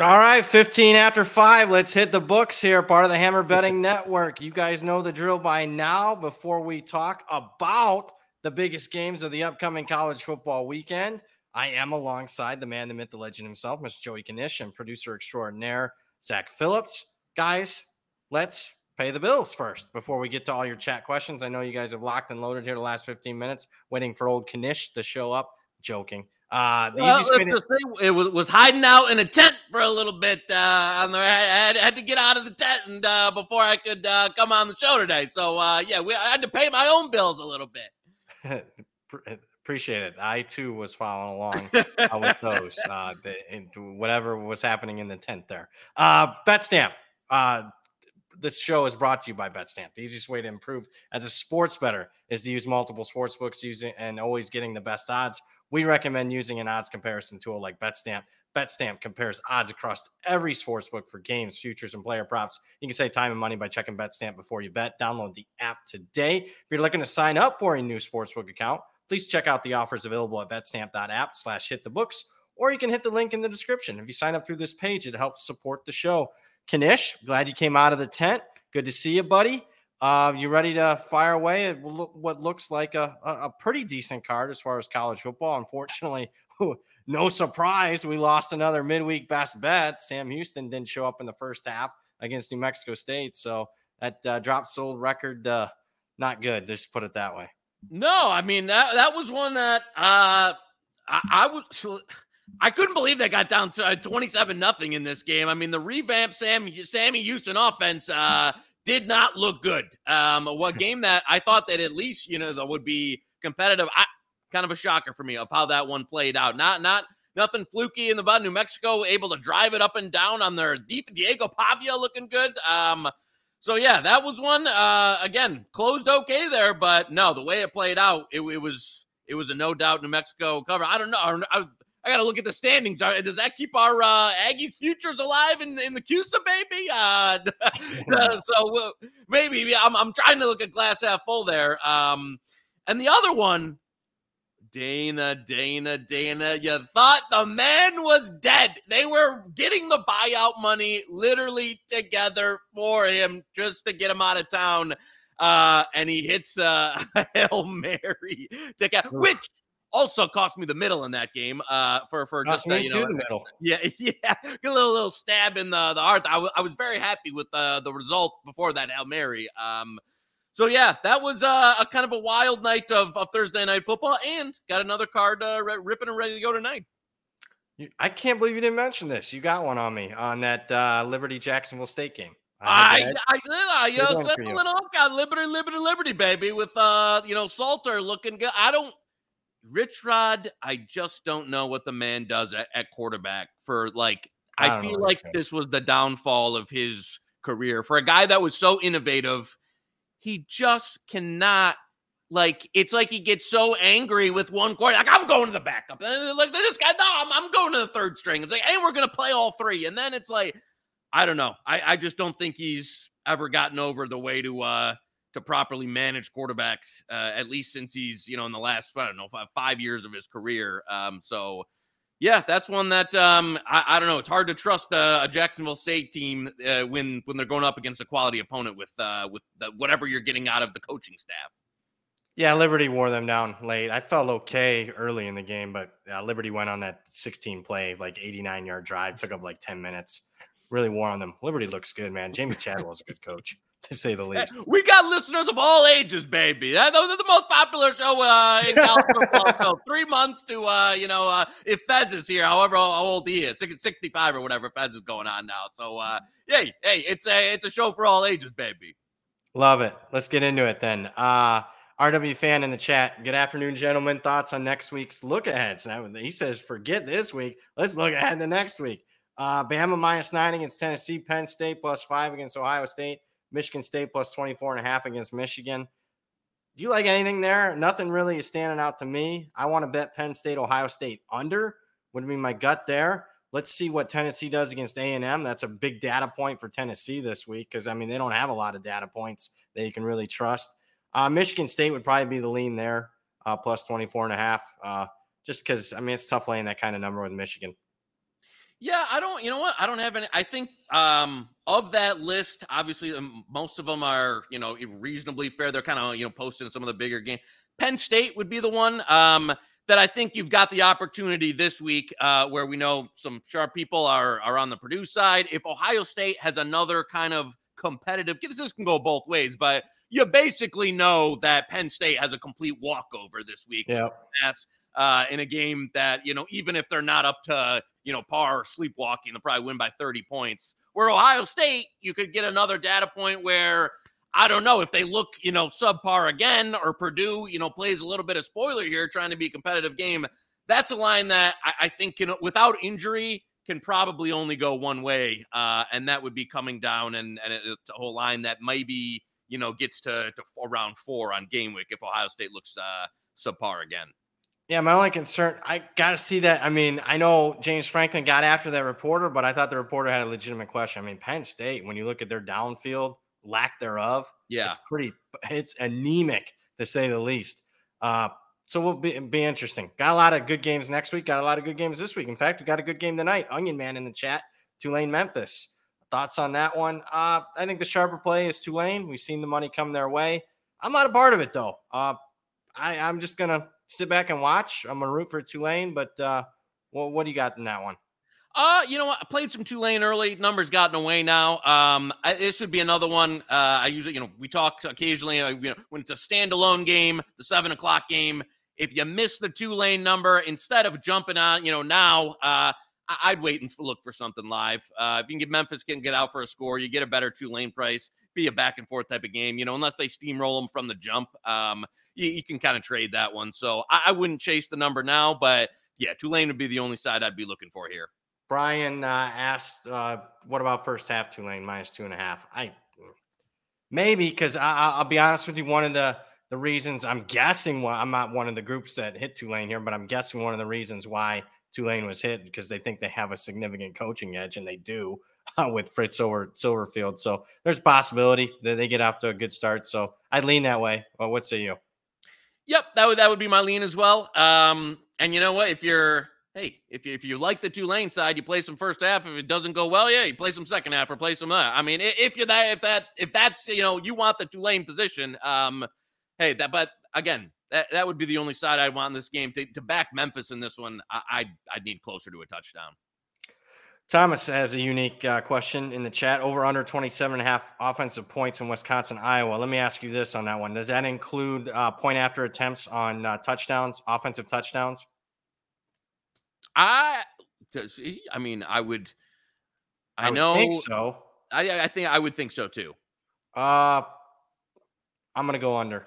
All right, 15 after 5. Let's hit the books here, part of the Hammer Betting Network. You guys know the drill by now. Before we talk about the biggest games of the upcoming college football weekend, I am alongside the man, the myth, the legend himself, Mr. Joey Knish, and producer extraordinaire, Zach Phillips. Guys, let's pay the bills first before we get to all your chat questions. I know you guys have locked and loaded here the last 15 minutes, waiting for old Knish to show up. Joking. Uh, the Well, easiest way to- say it was, was hiding out in a tent for a little bit. Uh, on the, I had, had to get out of the tent and uh, before I could uh, come on the show today. So uh, yeah, we, I had to pay my own bills a little bit. Appreciate it. I too was following along uh, with those. Uh, the, and whatever was happening in the tent there. Uh, BetStamp. Uh, this show is brought to you by BetStamp. The easiest way to improve as a sports better is to use multiple sports books, using and always getting the best odds. We recommend using an odds comparison tool like BetStamp. BetStamp compares odds across every sports book for games, futures, and player props. You can save time and money by checking BetStamp before you bet. Download the app today. If you're looking to sign up for a new sportsbook account, please check out the offers available at betstamp.app slash hit the books, or you can hit the link in the description. If you sign up through this page, it helps support the show. Knish, glad you came out of the tent. Good to see you, buddy. Uh, you ready to fire away at what looks like a, a, pretty decent card as far as college football? Unfortunately, no surprise, we lost another midweek best bet. Sam Houston didn't show up in the first half against New Mexico State, so that uh, drop sold record, uh, not good. Just put it that way. No, I mean that that was one that uh, I, I was. I couldn't believe they got down to uh, twenty-seven nothing in this game. I mean, the revamped Sammy Sammy Houston offense uh, did not look good. Um, what game that I thought that at least you know that would be competitive. I kind of a shocker for me of how that one played out. Not not nothing fluky in the butt. New Mexico able to drive it up and down on their deep. Diego Pavia looking good. Um, so yeah, that was one. Uh, again, closed okay there, but no, the way it played out, it, it was it was a no doubt New Mexico cover. I don't know. I, I got to look at the standings. Does that keep our uh, Aggies futures alive in in the CUSA, baby? Uh, so maybe I'm I'm trying to look at glass half full there. Um, and the other one, Dana, Dana, Dana. You thought the man was dead. They were getting the buyout money literally together for him just to get him out of town. Uh, and he hits uh, a Hail Mary to get, which also cost me the middle in that game. Uh, for for Cost just uh, you know, the middle. yeah, yeah, a little little stab in the the heart. I, w- I was very happy with the the result before that Hail Mary. Um, so yeah, that was uh, a kind of a wild night of, of Thursday night football, and got another card uh, ri- ripping and ready to go tonight. I can't believe you didn't mention this. You got one on me on that uh, Liberty Jacksonville State game. I, had I, I, you know, set a little hook on Liberty, Liberty, Liberty, baby, with uh, you know, Salter looking good. I don't, Rich Rod. I just don't know what the man does at, at quarterback. For like, I I, feel like this was the downfall of his career for a guy that was so innovative. He just cannot. Like it's like he gets so angry with one quarter, like I'm going to the backup, and then, like this guy, no, I'm, I'm going to the third string. It's like, and we're gonna play all three, and then it's like, I don't know. I, I just don't think he's ever gotten over the way to uh to properly manage quarterbacks, uh, at least since he's you know in the last I don't know five, five years of his career. Um, so yeah, that's one that um I, I don't know. It's hard to trust a Jacksonville State team uh, when when they're going up against a quality opponent with uh with the, whatever you're getting out of the coaching staff. Yeah, Liberty wore them down late. I felt okay early in the game, but uh, Liberty went on that 16 play, like 89 yard drive, took up like 10 minutes. Really wore on them. Liberty looks good, man. Jamey Chadwell's a good coach, to say the least. We got listeners of all ages, baby. That, those are the most popular show uh, in college football. So three months to, uh, you know, uh, if Fez is here, however old he is, 65 or whatever Fez is going on now. So, uh, hey, hey, it's a it's a show for all ages, baby. Love it. Let's get into it then. Uh, RW fan in the chat. Good afternoon, gentlemen. Thoughts on next week's look aheads? Now he says, forget this week. Let's look ahead to next week. Uh, Bama minus nine against Tennessee, Penn State plus five against Ohio State, Michigan State plus 24 and a half against Michigan. Do you like anything there? Nothing really is standing out to me. I want to bet Penn State, Ohio State under would be my gut there. Let's see what Tennessee does against A&M. That's a big data point for Tennessee this week because I mean they don't have a lot of data points that you can really trust. Uh, Michigan State would probably be the lean there, uh, plus 24 and a half. Uh, just because I mean it's tough laying that kind of number with Michigan. Yeah, I don't. You know what? I don't have any. I think um, of that list, obviously, um, most of them are you know reasonably fair. They're kind of you know posting some of the bigger games. Penn State would be the one. Um, that I think you've got the opportunity this week uh, where we know some sharp people are, are on the Purdue side. If Ohio State has another kind of competitive, this can go both ways, but you basically know that Penn State has a complete walkover this week. Yeah. Uh, in a game that, you know, even if they're not up to, you know, par or sleepwalking, they'll probably win by 30 points. Where Ohio State, you could get another data point where I don't know if they look, you know, subpar again or Purdue, you know, plays a little bit of spoiler here trying to be a competitive game. That's a line that I, I think can, without injury, can probably only go one way, uh, and that would be coming down and and it's a whole line that maybe you know gets to, to around four on game week if Ohio State looks uh, subpar again. Yeah, my only concern, I got to see that. I mean, I know James Franklin got after that reporter, but I thought the reporter had a legitimate question. I mean, Penn State, when you look at their downfield, lack thereof. Yeah, it's pretty. It's anemic to say the least. Uh, so we'll be be interesting. Got a lot of good games next week. Got a lot of good games this week. In fact, we got a good game tonight. Onion Man in the chat. Tulane Memphis. Thoughts on that one? Uh, I think the sharper play is Tulane. We've seen the money come their way. I'm not a part of it though. Uh, I, I'm just gonna sit back and watch. I'm gonna root for Tulane, but uh, well, what do you got in that one? Uh, you know what? I played some Tulane early. Numbers gotten away now. Um, I, this would be another one. Uh, I usually, you know, we talk occasionally. Uh, you know, when it's a standalone game, the seven o'clock game. If you miss the Tulane number, instead of jumping on, you know, now, uh, I- would wait and look for something live. Uh, if you can get Memphis can get out for a score, you get a better Tulane price. Be a back and forth type of game, you know, unless they steamroll them from the jump. Um, you, you can kind of trade that one. So I, I wouldn't chase the number now, but yeah, Tulane would be the only side I'd be looking for here. Brian uh, asked, uh, "What about first half Tulane minus two and a half?" I maybe because I, will be honest with you, one of the the reasons I'm guessing why I'm not one of the groups that hit Tulane here, but I'm guessing one of the reasons why Tulane was hit because they think they have a significant coaching edge, and they do uh, with Fritz over Silverfield. So there's possibility that they get off to a good start. So I'd lean that way. Well, what say you? Yep, that would that would be my lean as well. Um, and you know what? If you're hey, if you, if you like the Tulane side, you play some first half. If it doesn't go well, yeah, you play some second half or play some. Uh, I mean, if you're that, if that, if that's you know, you want the Tulane position, um, hey, that. But again, that, that would be the only side I'd want in this game to, to back Memphis in this one. I, I'd, I'd need closer to a touchdown. Thomas has a unique uh, question in the chat. Over under 27 and a half offensive points in Wisconsin, Iowa. Let me ask you this on that one. Does that include uh, point after attempts on uh, touchdowns, offensive touchdowns? I. I mean, I would. I, I would know. Think so. I I think I would think so too. Uh I'm gonna go under.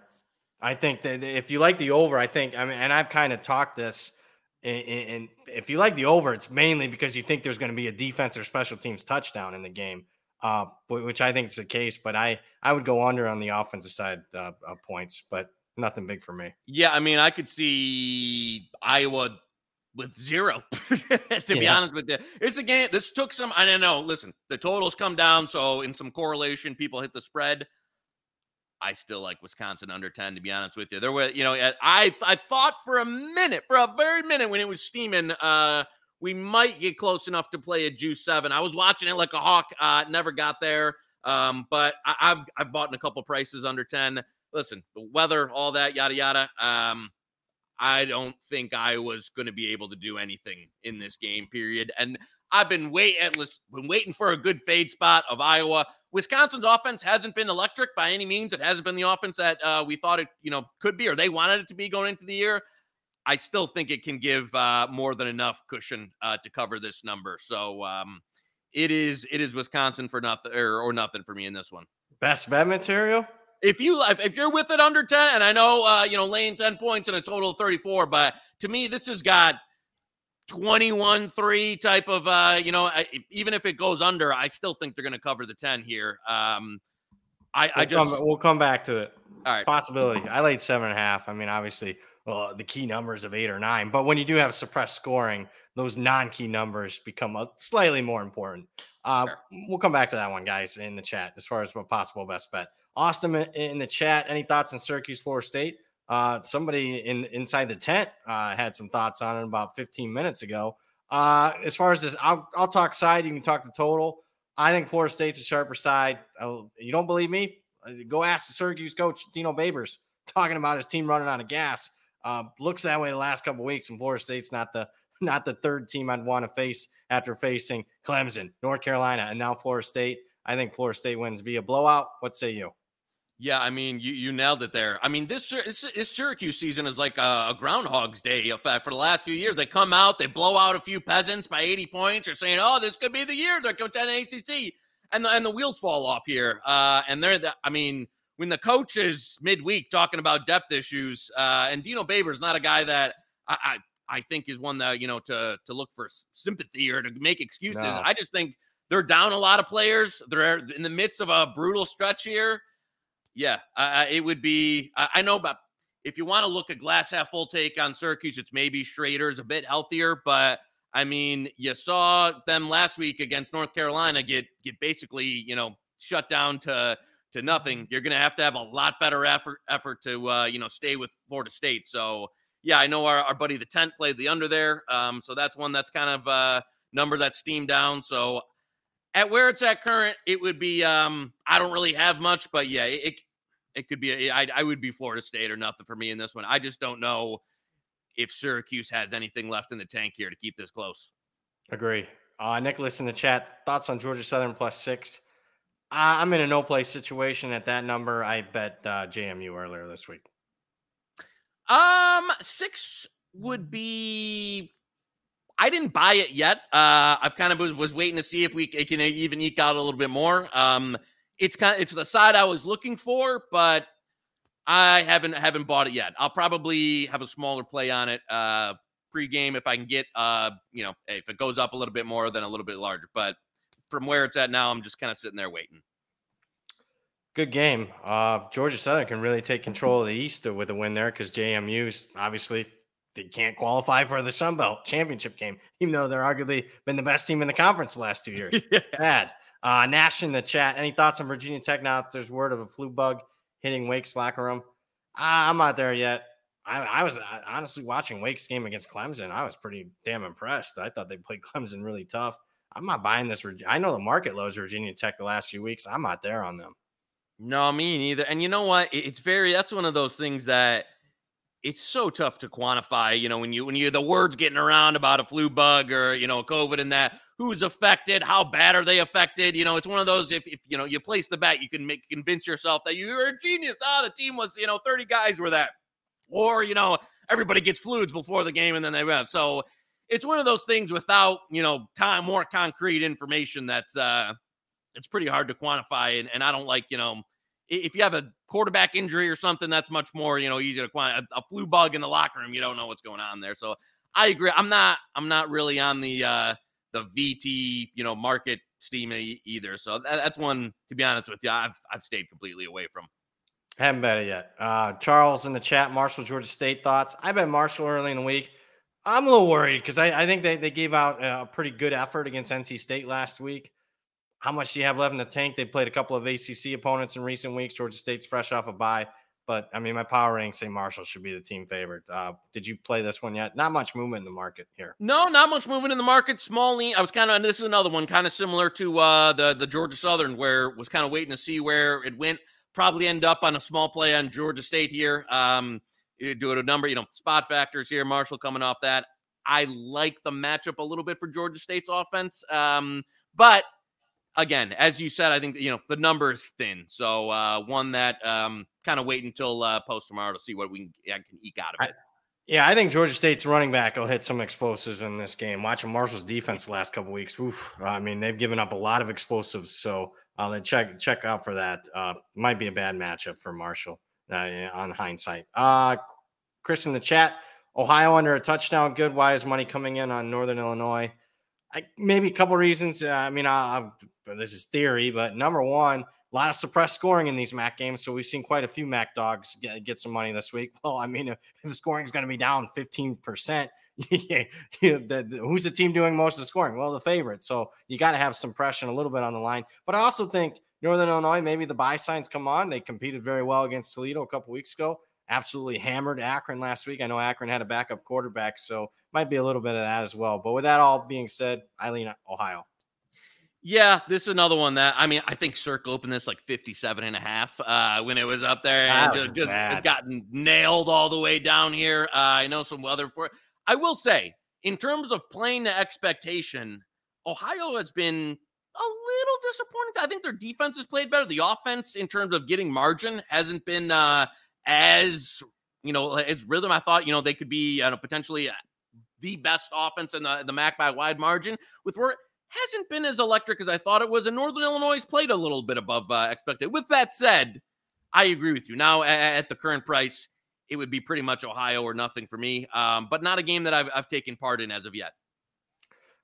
I think that if you like the over, I think I mean, and I've kind of talked this. And if you like the over, it's mainly because you think there's going to be a defense or special teams touchdown in the game, uh, which I think is the case. But I I would go under on the offensive side uh, of points, but nothing big for me. Yeah, I mean, I could see Iowa with zero, to yeah. be honest with you. It's a game. This took some, I don't know. Listen, the totals come down. So, in some correlation, people hit the spread. I still like Wisconsin under 10, to be honest with you. There were, you know, I I thought for a minute, for a very minute when it was steaming, uh, we might get close enough to play a juice seven. I was watching it like a hawk, uh, never got there. Um, but I, have I've bought in a couple prices under 10. Listen, the weather, all that, yada yada. Um, I don't think I was going to be able to do anything in this game period. And I've been wait been waiting for a good fade spot of Iowa. Wisconsin's offense hasn't been electric by any means. It hasn't been the offense that uh, we thought it, you know, could be or they wanted it to be going into the year. I still think it can give uh, more than enough cushion uh, to cover this number. So um, it is it is Wisconsin for nothing or, or nothing for me in this one. Best bet material. if you if you're with it under 10, and I know uh, you know laying 10 points in a total of 34, but to me, this has got 21 3 type of uh you know I, even if it goes under i still think they're going to cover the 10 here um i we'll i just come, we'll come back to it. All right. Possibility. I laid seven and a half. I mean obviously uh, the key numbers of eight or nine but when you do have suppressed scoring those non-key numbers become a, slightly more important. Uh Sure. we'll come back to that one guys in the chat as far as a possible best bet. Austin in- in the chat any thoughts on syracuse florida state uh, somebody in inside the tent uh, had some thoughts on it about 15 minutes ago. Uh, as far as this, I'll, I'll talk side. You can talk the total. I think Florida State's a sharper side. Uh, you don't believe me? Uh, Go ask the Syracuse coach Dino Babers talking about his team running out of gas. Uh, looks that way the last couple weeks, and Florida State's not the not the third team I'd want to face after facing Clemson, North Carolina, and now Florida State. I think Florida State wins via blowout. What say you? Yeah, I mean, you you nailed it there. I mean, this, this, this Syracuse season is like a, a Groundhog's Day effect for the last few years. They come out, they blow out a few peasants by 80 points. They're saying, "Oh, this could be the year they're going to ACC," and the and the wheels fall off here. Uh, and they're, the, I mean, when the coach is midweek talking about depth issues, uh, and Dino Baber is not a guy that I, I I think is one that you know to to look for sympathy or to make excuses. No. I just think they're down a lot of players. They're in the midst of a brutal stretch here yeah, uh, it would be. I, know about if you want to look at glass half full take on Syracuse, it's maybe Shrader's a bit healthier, but I mean, you saw them last week against North Carolina get get basically you know shut down to to nothing. You're going to have to have a lot better effort effort to uh, you know stay with Florida State. So yeah, I know our, our buddy the tent played the under there, um, so that's one that's kind of uh, number that's steamed down. So at where it's at current, it would be. Um, I don't really have much, but yeah, it it, could be. A, I, I would be Florida State or nothing for me in this one. I just don't know if Syracuse has anything left in the tank here to keep this close. Agree. Uh, Nicholas in the chat, thoughts on Georgia Southern plus six? Uh, I'm in a no play situation at that number. I bet uh, JMU earlier this week. Um, six would be. I didn't buy it yet. Uh, I've kind of was, was waiting to see if we can even eke out a little bit more. Um, it's kind of it's the side I was looking for, but I haven't haven't bought it yet. I'll probably have a smaller play on it uh pregame if I can get uh you know if it goes up a little bit more then a little bit larger. But from where it's at now, I'm just kind of sitting there waiting. Good game. Uh, Georgia Southern can really take control of the East with a win there because JMU's obviously they can't qualify for the Sun Belt championship game, even though they're arguably been the best team in the conference the last two years. Sad. Uh, Nash in the chat. Any thoughts on Virginia Tech now? that There's word of a flu bug hitting Wake's locker room. Uh, I'm not there yet. I, I was uh, honestly watching Wake's game against Clemson. I was pretty damn impressed. I thought they played Clemson really tough. I'm not buying this. I know the market lows Virginia Tech the last few weeks. I'm not there on them. No, me neither. And you know what? It's very that's one of those things that it's so tough to quantify. You know, when you when you the words getting around about a flu bug or you know COVID and that who's affected, how bad are they affected? You know, it's one of those if, if you know you place the bet, you can make convince yourself that you're a genius. Ah, the team was you know 30 guys were that, or you know everybody gets fluids before the game and then they win. So it's one of those things without you know more concrete information that's uh it's pretty hard to quantify and, and i don't like you know if you have a quarterback injury or something that's much more you know easy to quantify a, a flu bug in the locker room you don't know what's going on there so i agree i'm not i'm not really on the uh the vt you know market steam either so that, that's one to be honest with you i've i've stayed completely away from Haven't bet it yet. Uh, Charles in the chat, Marshall, Georgia State thoughts. I bet Marshall early in the week. I'm a little worried because I, I think they, they gave out a pretty good effort against NC State last week. How much do you have left in the tank? They played a couple of ACC opponents in recent weeks. Georgia State's fresh off a bye. But I mean, my power rankings say Marshall should be the team favorite. Uh, did you play this one yet? Not much movement in the market here. No, not much movement in the market. Small lean. I was kind of. This is another one, kind of similar to uh, the the Georgia Southern, where was kind of waiting to see where it went. Probably end up on a small play on Georgia State here. Um, you do it a number, you know, spot factors here. Marshall coming off that. I like the matchup a little bit for Georgia State's offense. Um, but again, as you said, I think you know the number is thin. So uh, one that um, kind of wait until uh, post tomorrow to see what we can, I can eke out of I- it. Yeah, I think Georgia State's running back will hit some explosives in this game. Watching Marshall's defense the last couple weeks, oof, I mean they've given up a lot of explosives, so uh, check check out for that. Uh, might be a bad matchup for Marshall uh, on hindsight. Uh, Chris in the chat, Ohio under a touchdown, good. Why is money coming in on Northern Illinois? I, maybe a couple reasons. Uh, I mean, I, I, this is theory, but number one, a lot of suppressed scoring in these MAC games. So we've seen quite a few MAC dogs get, get some money this week. Well, I mean, if, the scoring is going to be down 15%, you know, the, the, who's the team doing most of the scoring? Well, the favorite. So you got to have some pressure a little bit on the line. But I also think Northern Illinois, maybe the buy signs come on. They competed very well against Toledo a couple weeks ago. Absolutely hammered Akron last week. I know Akron had a backup quarterback, so might be a little bit of that as well. But with that all being said, Eileen, Ohio. Yeah, this is another one that I mean, I think Circa opened this like 57 and a half uh, when it was up there and just, just has gotten nailed all the way down here. Uh, I know some other for I will say, in terms of playing the expectation, Ohio has been a little disappointing. I think their defense has played better. The offense, in terms of getting margin, hasn't been uh, as you know as rhythm. I thought you know they could be uh, potentially uh, the best offense in the the MAC by wide margin. With where hasn't been as electric as I thought it was. And Northern Illinois played a little bit above uh, expected. With that said, I agree with you. Now, at, the current price, it would be pretty much Ohio or nothing for me, um, but not a game that I've, I've, taken part in as of yet.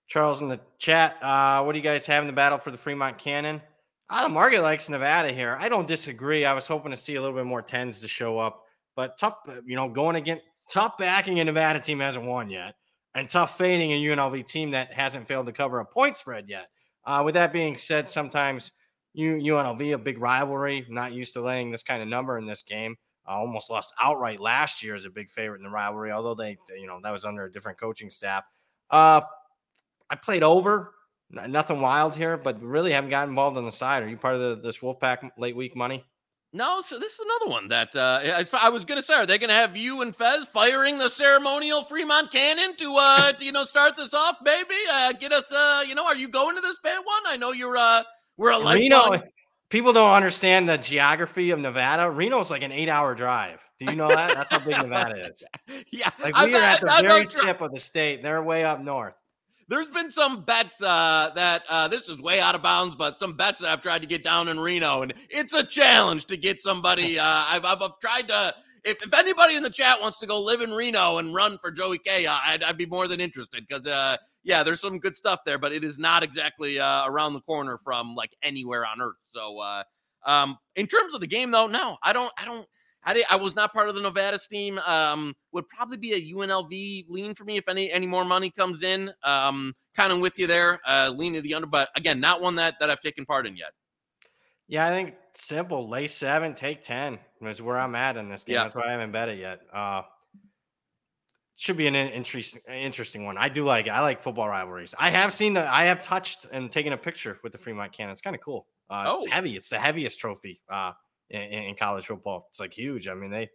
Charles in the chat, uh, what do you guys have in the battle for the Fremont Cannon? Uh, the market likes Nevada here. I don't disagree. I was hoping to see a little bit more tens to show up, but tough, you know, going against tough backing a Nevada team hasn't won yet and tough fading a UNLV team that hasn't failed to cover a point spread yet. Uh, with that being said, sometimes UNLV, a big rivalry, not used to laying this kind of number in this game. Uh, almost lost outright last year as a big favorite in the rivalry, although they, you know, that was under a different coaching staff. Uh, I played over, nothing wild here, but really haven't got involved on the side. Are you part of the, this Wolfpack late week money? No, so this is another one that uh, I, was going to say. Are they going to have you and Fez firing the ceremonial Fremont cannon to, uh, to you know, start this off, baby? Uh, get us, uh, you know, are you going to this bad one? I know you're, uh, we're a Reno. People don't understand the geography of Nevada. Reno's like an eight-hour drive. Do you know that? That's how big Nevada is. yeah, like we are at the very tip of the state. They're way up north there's been some bets uh, that uh, this is way out of bounds, but some bets that I've tried to get down in Reno, and it's a challenge to get somebody. Uh, I've, I've, I've, tried to. If, if anybody in the chat wants to go live in Reno and run for Joey K, I'd, I'd be more than interested because, uh, yeah, there's some good stuff there, but it is not exactly uh, around the corner from like anywhere on earth. So, uh, um, in terms of the game, though, no, I don't. I don't. I, did, I was not part of the Nevada team. Um, would probably be a UNLV lean for me if any any more money comes in. Um, kind of with you there, uh, lean to the under, but again, not one that that I've taken part in yet. Yeah, I think simple. Lay seven, take ten is where I'm at in this game. Yeah. That's why I haven't bet it yet. Uh, should be an interesting interesting one. I do like it. I like football rivalries. I have seen the I have touched and taken a picture with the Fremont Cannon. It's kind of cool. Uh, oh. It's heavy. It's the heaviest trophy. Uh, in, in, college football. It's like huge. I mean, they.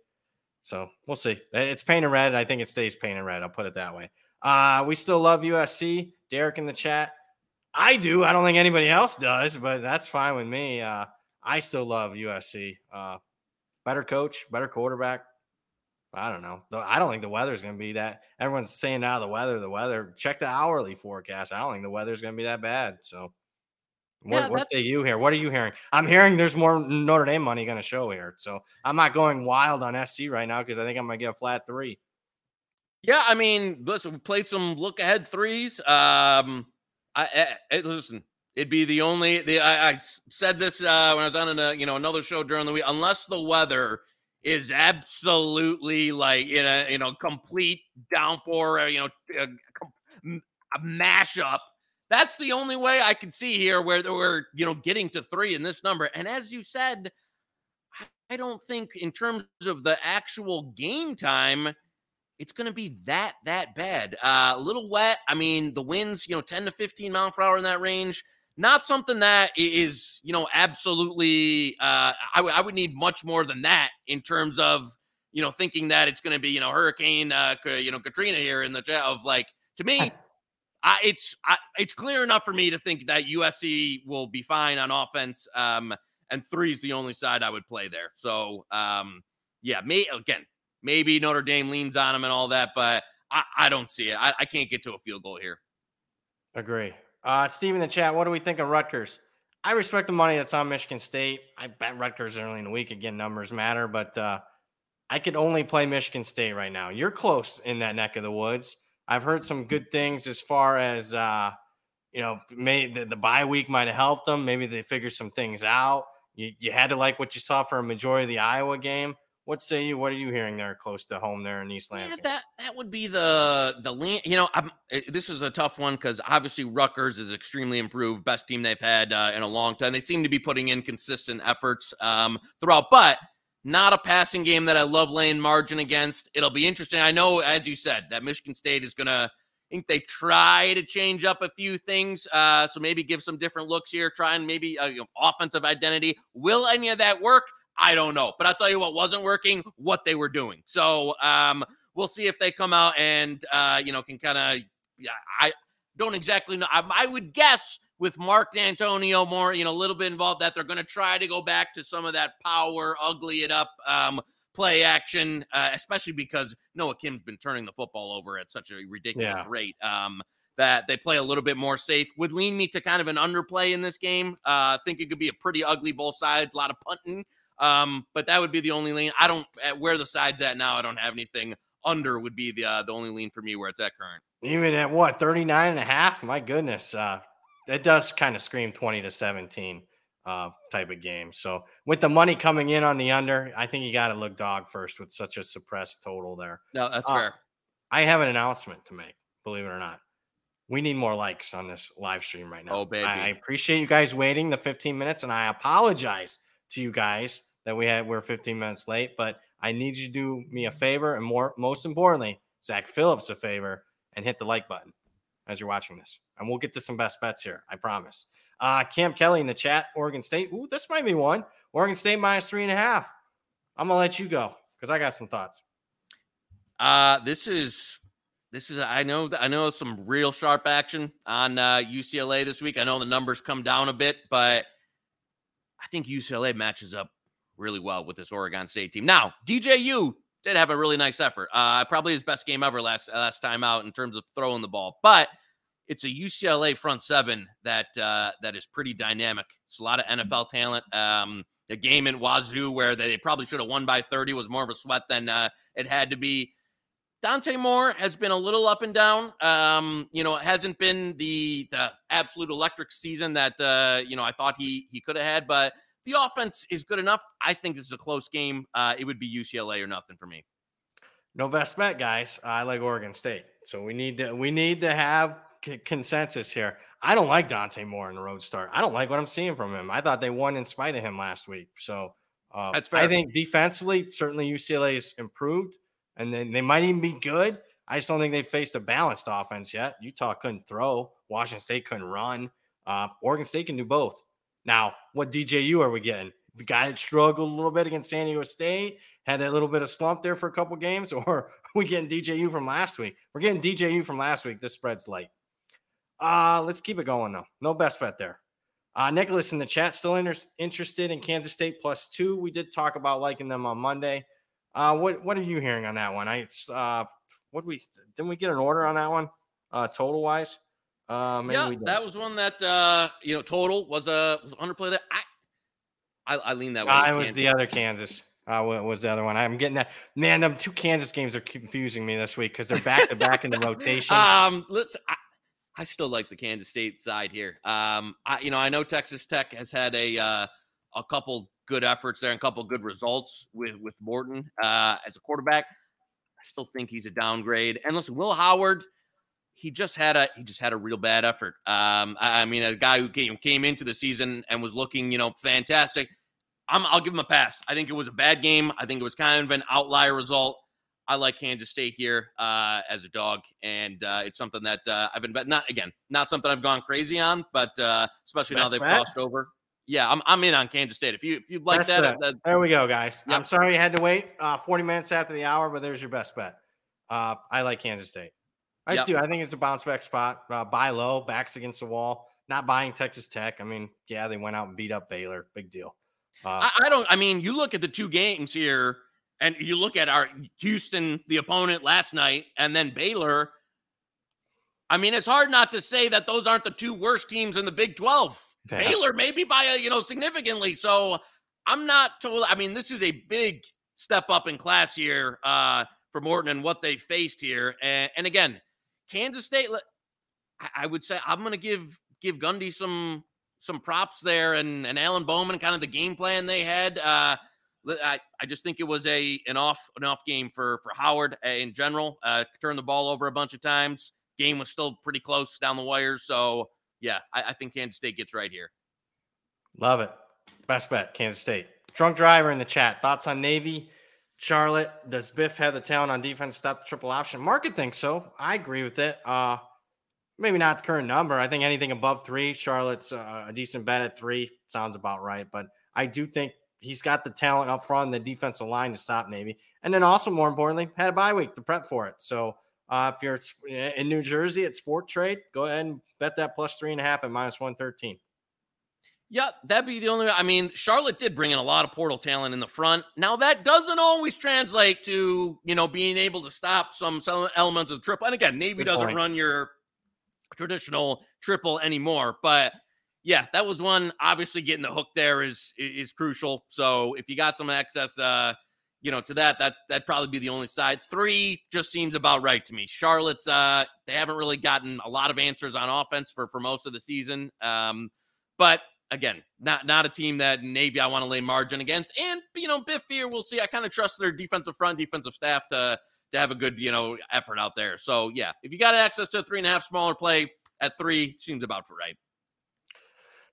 So we'll see. It's painted red. I think it stays painted red. I'll put it that way. Uh, we still love USC. Derek in the chat. I do. I don't think anybody else does, but that's fine with me. Uh, I still love USC. Uh, better coach, better quarterback. I don't know. I don't think the weather's going to be that. Everyone's saying now the weather, the weather. Check the hourly forecast. I don't think the weather's going to be that bad. So what, yeah, what say you here? What are you hearing? I'm hearing there's more Notre Dame money going to show here. So I'm not going wild on SC right now because I think I'm going to get a flat three. Yeah, I mean, listen, we played some look ahead threes. Um, I, I, I listen. It'd be the only. The I, I said this uh, when I was on a you know another show during the week. Unless the weather is absolutely like in a you know complete downpour, you know, a, a mashup that's the only way I can see here where we're, you know, getting to three in this number. And as you said, I don't think in terms of the actual game time, it's going to be that that bad. Uh, a little wet. I mean, the winds, you know, 10 to 15 mile per hour in that range. Not something that is, you know, absolutely. Uh, I, w- I would need much more than that in terms of, you know, thinking that it's going to be, you know, Hurricane, uh, you know, Katrina here in the chat of like to me. I, it's I, it's clear enough for me to think that USC will be fine on offense. Um, and three is the only side I would play there. So, um, yeah, me again. maybe Notre Dame leans on them and all that, but I, I don't see it. I, I can't get to a field goal here. Agree. Uh, Steve in the chat, what do we think of Rutgers? I respect the money that's on Michigan State. I bet Rutgers early in the week. Again, numbers matter, but uh, I could only play Michigan State right now. You're close in that neck of the woods. I've heard some good things as far as uh, you know, may the, the bye week might have helped them. Maybe they figured some things out. You, you had to like what you saw for a majority of the Iowa game. What say you? What are you hearing there close to home there in East Lansing? Yeah, that that would be the the you know I'm, eh, this is a tough one because obviously Rutgers is extremely improved, best team they've had uh, in a long time. They seem to be putting in consistent efforts um, throughout, but not a passing game that I love laying margin against. It'll be interesting. I know, as you said, that Michigan State is gonna. I think they try to change up a few things, uh, so maybe give some different looks here. Try and maybe uh, you know, offensive identity. Will any of that work? I don't know. But I'll tell you what wasn't working, what they were doing. So um, we'll see if they come out and, uh, you know, can kind of, yeah, I don't exactly know. I, I would guess with Mark Dantonio more, you know, a little bit involved that they're going to try to go back to some of that power, ugly it up, um, play action, uh, especially because Noah Kim's been turning the football over at such a ridiculous yeah. rate. Um, that they play a little bit more safe would lean me to kind of an underplay in this game. Uh, I think it could be a pretty ugly both sides, a lot of punting. Um, but that would be the only lean. I don't where the side's at now. I don't have anything under would be the uh, the only lean for me where it's at current. Even at what 39 and a half? My goodness. Uh it does kind of scream 20 to 17 uh type of game. So with the money coming in on the under, I think you got to look dog first with such a suppressed total there. No, that's uh, fair. I have an announcement to make, believe it or not. We need more likes on this live stream right now. Oh, baby. I appreciate you guys waiting the 15 minutes and I apologize to you guys that we had we're 15 minutes late, but I need you to do me a favor and more most importantly, Zach Phillips a favor and hit the like button as you're watching this. And we'll get to some best bets here. I promise. Uh Cam Kelly in the chat, Oregon State. Ooh, this might be one. Oregon State minus three and a half. I'm gonna let you go because I got some thoughts. Uh this is this is I know I know some real sharp action on uh, UCLA this week. I know the numbers come down a bit, but I think UCLA matches up really well with this Oregon State team. Now, DJU did have a really nice effort. Uh, probably his best game ever last last time out in terms of throwing the ball, but it's a UCLA front seven that uh, that is pretty dynamic. It's a lot of NFL talent. Um, the game in Wazoo where they probably should have won by 30 was more of a sweat than uh, it had to be. Dante Moore has been a little up and down. Um, you know, it hasn't been the the absolute electric season that uh, you know I thought he he could have had, but the offense is good enough. I think this is a close game. Uh, it would be UCLA or nothing for me. No best bet, guys. I like Oregon State, so we need to we need to have c- consensus here. I don't like Dante Moore in the road start. I don't like what I'm seeing from him. I thought they won in spite of him last week. So uh, That's fair. I think defensively, certainly UCLA is improved, and then they might even be good. I just don't think they faced a balanced offense yet. Utah couldn't throw. Washington State couldn't run. Uh, Oregon State can do both. Now, what DJU are we getting? The guy that struggled a little bit against San Diego State, had that little bit of slump there for a couple games, or we getting DJU from last week? We're getting DJU from last week. This spread's light. Uh, let's keep it going though. No best bet there. Uh, Nicholas in the chat still inter- interested in Kansas State plus two. We did talk about liking them on Monday. Uh, what what are you hearing on that one? I it's uh, what we didn't we get an order on that one? Uh, total wise. Uh, yeah, that was one that uh, you know total was a was underplay that I I, I lean that way. I was the other Kansas. Uh, what was the other one? I'm getting that. Man, them two Kansas games are confusing me this week because they're back to back in the rotation. Um, let's. I, I, still like the Kansas State side here. Um, I you know I know Texas Tech has had a uh, a couple good efforts there and a couple good results with with Morton uh, as a quarterback. I still think he's a downgrade. And listen, Will Howard he just had a he just had a real bad effort. Um, I, I mean, a guy who came came into the season and was looking, you know, fantastic. I'm, I'll give him a pass. I think it was a bad game. I think it was kind of an outlier result. I like Kansas State here uh, as a dog, and uh, it's something that uh, I've been bet not again, not something I've gone crazy on, but uh, especially Best now they've bet? crossed over. Yeah, I'm, I'm in on Kansas State. If you if you'd like that, that, there we go, guys. Yep. I'm sorry you had to wait uh, 40 minutes after the hour, but there's your best bet. Uh, I like Kansas State. I just yep. do. I think it's a bounce back spot. Uh, buy low, backs against the wall. Not buying Texas Tech. I mean, yeah, they went out and beat up Baylor. Big deal. Uh, I, I, don't. I mean, you look at the two games here, and you look at our Houston, the opponent last night, and then Baylor. I mean, it's hard not to say that those aren't the two worst teams in the Big 12. Yeah. Baylor, maybe by a, you know, significantly. So I'm not totally, I mean, this is a big step up in class here uh, for Morton and what they faced here. And, and again, Kansas State, I would say I'm going to give give Gundy some some props there and and Alan Bowman kind of the game plan they had. Uh, I, I just think it was a an off an off game for for Howard uh, in general. Uh, turned the ball over a bunch of times. Game was still pretty close down the wires. So yeah, I, I think Kansas State gets right here. Love it. Best bet, Kansas State. Drunk driver in the chat. Thoughts on Navy? Charlotte, does Biff have the talent on defense to stop triple option? Market thinks so. I agree with it. Uh, maybe not the current number. I think anything above three, Charlotte's uh, a decent bet at three. Sounds about right. But I do think he's got the talent up front and the defensive line to stop Navy. And then also, more importantly, had a bye week to prep for it. So uh, if you're in New Jersey at Sporttrade, go ahead and bet that plus three and a half at minus 113. Yeah, that'd be the only. I mean, Charlotte did bring in a lot of portal talent in the front. Now that doesn't always translate to you know being able to stop some some elements of the triple. And again, Navy Good doesn't point. run your traditional triple anymore. But yeah, that was one. Obviously, getting the hook there is is crucial. So if you got some access, uh, you know, to that, that that'd probably be the only side. Three just seems about right to me. Charlotte's uh, they haven't really gotten a lot of answers on offense for for most of the season. Um, but again, not not a team that maybe I want to lay margin against. And you know, Biff here, we'll see. I kind of trust their defensive front, defensive staff to to have a good you know effort out there. So yeah, if you got access to a three and a half smaller play at three, seems about for right.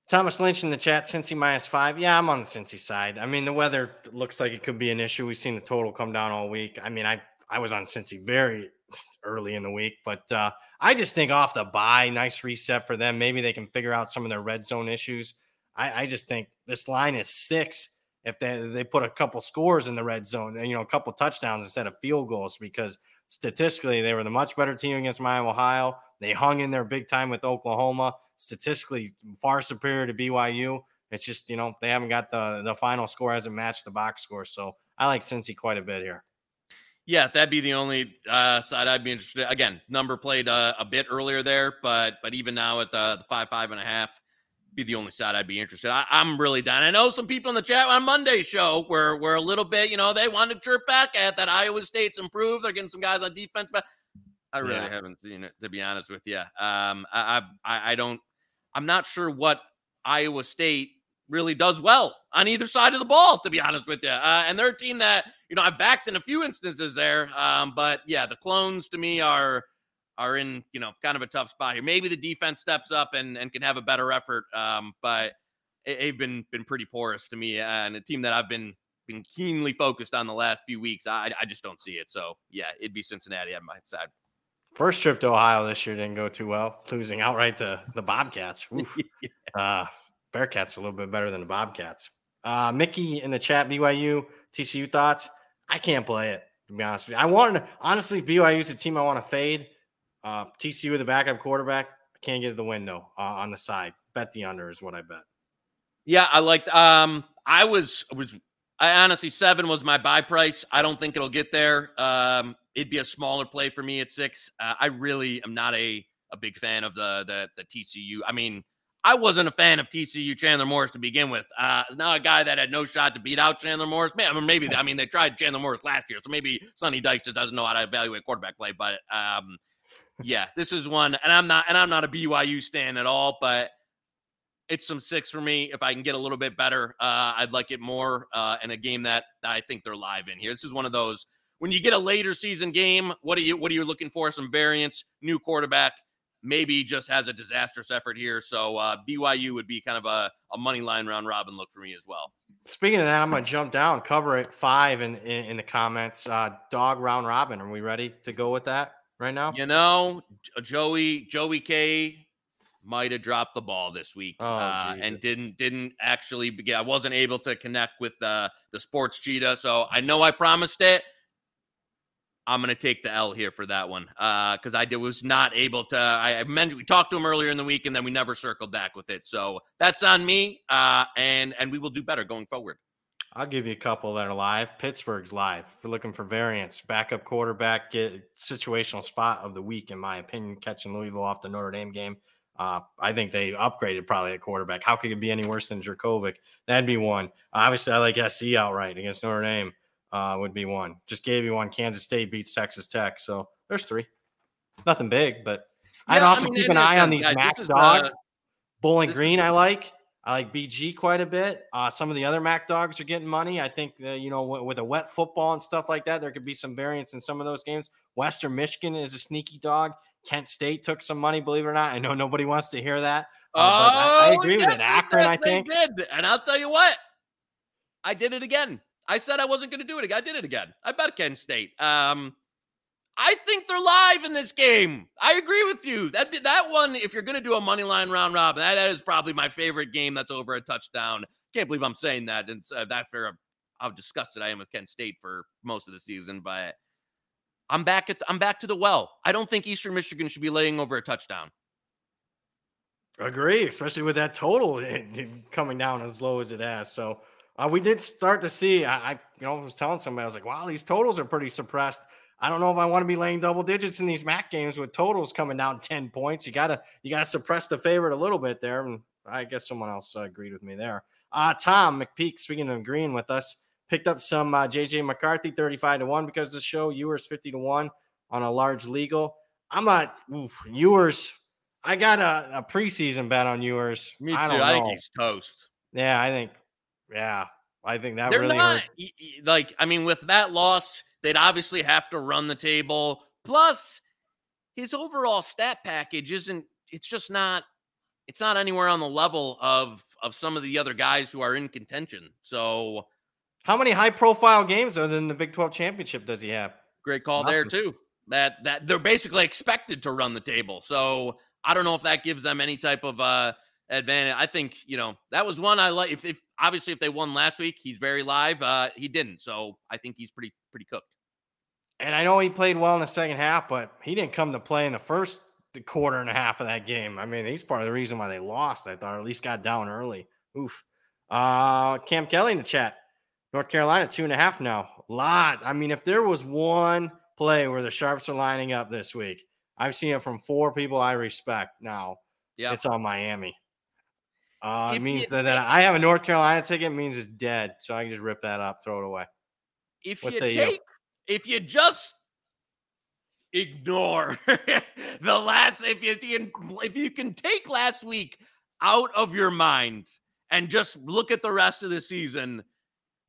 Thomas Lynch in the chat, Cincy minus five. Yeah, I'm on the Cincy side. I mean, the weather looks like it could be an issue. We've seen the total come down all week. I mean, I I was on Cincy very early in the week, but uh, I just think off the buy, nice reset for them. Maybe they can figure out some of their red zone issues. I, I just think this line is six if they they put a couple scores in the red zone, and you know, a couple touchdowns instead of field goals because statistically they were the much better team against Miami, Ohio. They hung in there big time with Oklahoma. Statistically far superior to BYU. It's just you know they haven't got the the final score hasn't matched the box score. So I like Cincy quite a bit here. Yeah, that'd be the only uh, side I'd be interested. In. Again, number played uh, a bit earlier there, but but even now at the, the five five and a half, be the only side I'd be interested. I, am really done. I know some people in the chat on Monday's show were were a little bit, you know, they wanted to chirp back at that Iowa State's improved. They're getting some guys on defense, but I really yeah. haven't seen it to be honest with you. Um, I, I I don't. I'm not sure what Iowa State really does well on either side of the ball, to be honest with you. Uh, and they're a team that you know I've backed in a few instances there. Um, but yeah, the clones to me are are in you know kind of a tough spot here. Maybe the defense steps up and and can have a better effort, um, but they've been been pretty porous to me, and a team that I've been been keenly focused on the last few weeks. I I just don't see it. So yeah, it'd be Cincinnati on my side. First trip to Ohio this year didn't go too well, losing outright to the Bobcats. yeah. uh, Bearcats a little bit better than the Bobcats. Uh, Mickey in the chat, BYU, TCU thoughts. I can't play it, to be honest with you. I want honestly, BYU is a team I want to fade. Uh, TCU with a backup quarterback. Can't get to the window uh, on the side. Bet the under is what I bet. Yeah, I liked. Um, I was was. I honestly seven was my buy price. I don't think it'll get there. Um, it'd be a smaller play for me at six. Uh, I really am not a a big fan of the the the TCU. I mean, I wasn't a fan of TCU Chandler Morris to begin with. Uh, now a guy that had no shot to beat out Chandler Morris. Man, I mean, maybe I mean they tried Chandler Morris last year, so maybe Sonny Dykes just doesn't know how to evaluate quarterback play. But um, yeah, this is one, and I'm not, and I'm not a BYU stan at all, but it's some six for me. If I can get a little bit better, uh, I'd like it more uh, in a game that, that I think they're live in here. This is one of those when you get a later season game. What are you what are you looking for? Some variance, new quarterback, maybe just has a disastrous effort here. So uh, BYU would be kind of a, a money line round robin look for me as well. Speaking of that, I'm gonna jump down, cover it five in in, in the comments. Uh, dog round robin. Are we ready to go with that? Right now? You know, Joey Joey K might have dropped the ball this week oh, uh, and didn't didn't actually begin. I wasn't able to connect with the the sports cheetah, so I know I promised it. I'm gonna take the L here for that one because uh, I did, was not able to. I, I mentioned we talked to him earlier in the week, and then we never circled back with it. So that's on me, uh, and and we will do better going forward. I'll give you a couple that are live. Pittsburgh's live. If you're looking for variance, backup quarterback, get situational spot of the week, in my opinion, catching Louisville off the Notre Dame game. Uh, I think they upgraded probably at quarterback. How could it be any worse than Jurkovec? That'd be one. Obviously, I like SC outright against Notre Dame. Uh, would be one. Just gave you one. Kansas State beats Texas Tech. So there's three. Nothing big, but yeah, I'd also I mean, keep an eye on these guys, MAC dogs. The, Bowling Green, I like. I like BG quite a bit. Uh, some of the other MAC dogs are getting money. I think uh, you know w- with a wet football and stuff like that, there could be some variance in some of those games. Western Michigan is a sneaky dog. Kent State took some money, believe it or not. I know nobody wants to hear that. Uh, oh, I, I, agree with it. Akron, I think. Did. And I'll tell you what, I did it again. I said I wasn't going to do it again. I did it again. I bet Kent State. Um, I think they're live in this game. I agree with you. That that one, if you're going to do a money line round robin, that, that is probably my favorite game that's over a touchdown. Can't believe I'm saying that. And uh, that fair, how disgusted I am with Kent State for most of the season. But I'm back at the, I'm back to the well. I don't think Eastern Michigan should be laying over a touchdown. Agree, especially with that total coming down as low as it has. So uh, we did start to see. I, I, you know, was telling somebody I was like, "Wow, these totals are pretty suppressed." I don't know if I want to be laying double digits in these MAC games with totals coming down 10 points. You gotta you gotta suppress the favorite a little bit there. And I guess someone else uh, agreed with me there. Uh Tom McPeak, speaking of agreeing with us, picked up some uh, JJ McCarthy 35 to 1 because the show, Ewers 50 to 1 on a large legal. I'm not oof, Ewers. I got a, a, preseason bet on Ewers. Me too. I, I think he's toast. Yeah, I think, yeah, I think that They're really not, hurt. Like, I mean, with that loss, They'd obviously have to run the table. Plus, his overall stat package isn't, it's just not, it's not anywhere on the level of of some of the other guys who are in contention. So how many high profile games other than the Big 12 championship does he have? Great call Nothing. there too. That that they're basically expected to run the table. So I don't know if that gives them any type of uh advantage. I think, you know, that was one I like if, if obviously if they won last week, he's very live. Uh he didn't. So I think he's pretty pretty cooked. And I know he played well in the second half, but he didn't come to play in the first quarter and a half of that game. I mean, he's part of the reason why they lost, I thought, or at least got down early. Oof. Uh, Cam Kelly in the chat. North Carolina, two and a half now. A lot. I mean, if there was one play where the Sharps are lining up this week, I've seen it from four people I respect now. Yeah. It's on Miami. Uh, it means that, that I have a North Carolina ticket means it's dead. So I can just rip that up, throw it away. If you take if you just ignore the last if you can if you can take last week out of your mind and just look at the rest of the season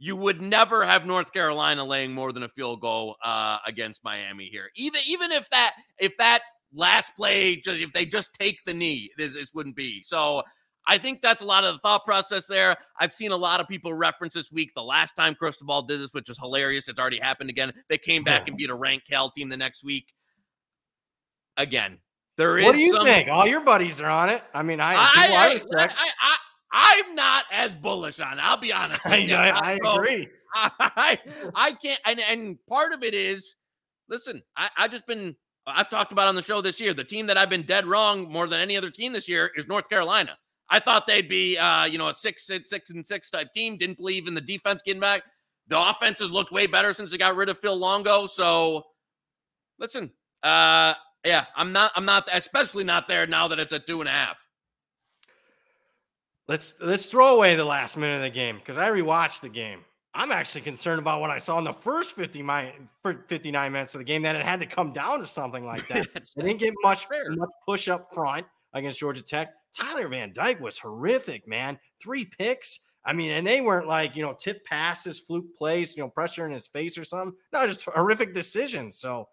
you would never have North Carolina laying more than a field goal uh, against Miami here. Even even if that if that last play just if they just take the knee, this, this wouldn't be. So I think that's a lot of the thought process there. I've seen a lot of people reference this week the last time Cristobal did this, which is hilarious. It's already happened again. They came back and beat a ranked Cal team the next week. Again, there is. What do you some, think? All your buddies are on it. I mean, I, I, I, I, am not as bullish on it. I'll be honest. I, I, I agree. I, I can't. And, and part of it is, listen, I, I just been I've talked about on the show this year. The team that I've been dead wrong more than any other team this year is North Carolina. I thought they'd be, uh, you know, a six, six, six and six type team. Didn't believe in the defense getting back. The offense has looked way better since they got rid of Phil Longo. So, listen, uh, yeah, I'm not, I'm not, especially not there now that it's a two and a half. Let's let's throw away the last minute of the game because I rewatched the game. I'm actually concerned about what I saw in the first 50 my, 59 minutes of the game that it had to come down to something like that. they didn't get much, much push up front against Georgia Tech. Tyler Van Dyke was horrific, man. Three picks. I mean, and they weren't like, you know, tip passes, fluke plays, you know, pressure in his face or something. No, just horrific decisions. So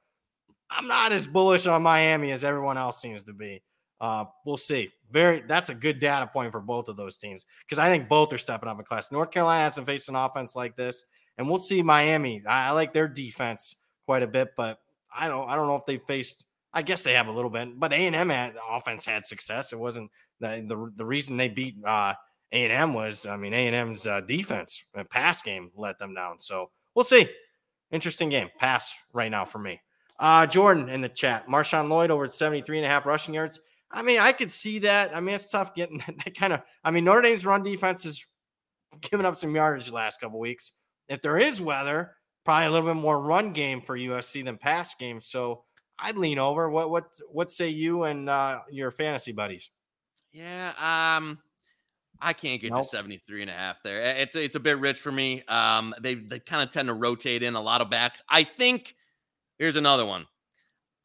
I'm not as bullish on Miami as everyone else seems to be. Uh, we'll see. Very, that's a good data point for both of those teams because I think both are stepping up in class. North Carolina hasn't faced an offense like this, and we'll see Miami. I, I like their defense quite a bit, but I don't, I don't know if they faced. I guess they have a little bit, but A and M offense had success. It wasn't the the, the reason they beat uh, A&M was, I mean, A&M's uh, defense and pass game let them down. So we'll see. Interesting game. Pass right now for me. Uh, Jordan in the chat. Marshawn Lloyd over at 73 and a half rushing yards. I mean, I could see that. I mean, it's tough getting that kind of. I mean, Notre Dame's run defense is giving up some yardage the last couple weeks. If there is weather, probably a little bit more run game for USC than pass game. So I'd lean over. What what what say you and uh, your fantasy buddies? Yeah, um, I can't get nope. to 73 and a half there. It's it's a bit rich for me. Um, they they kind of tend to rotate in a lot of backs. I think here's another one.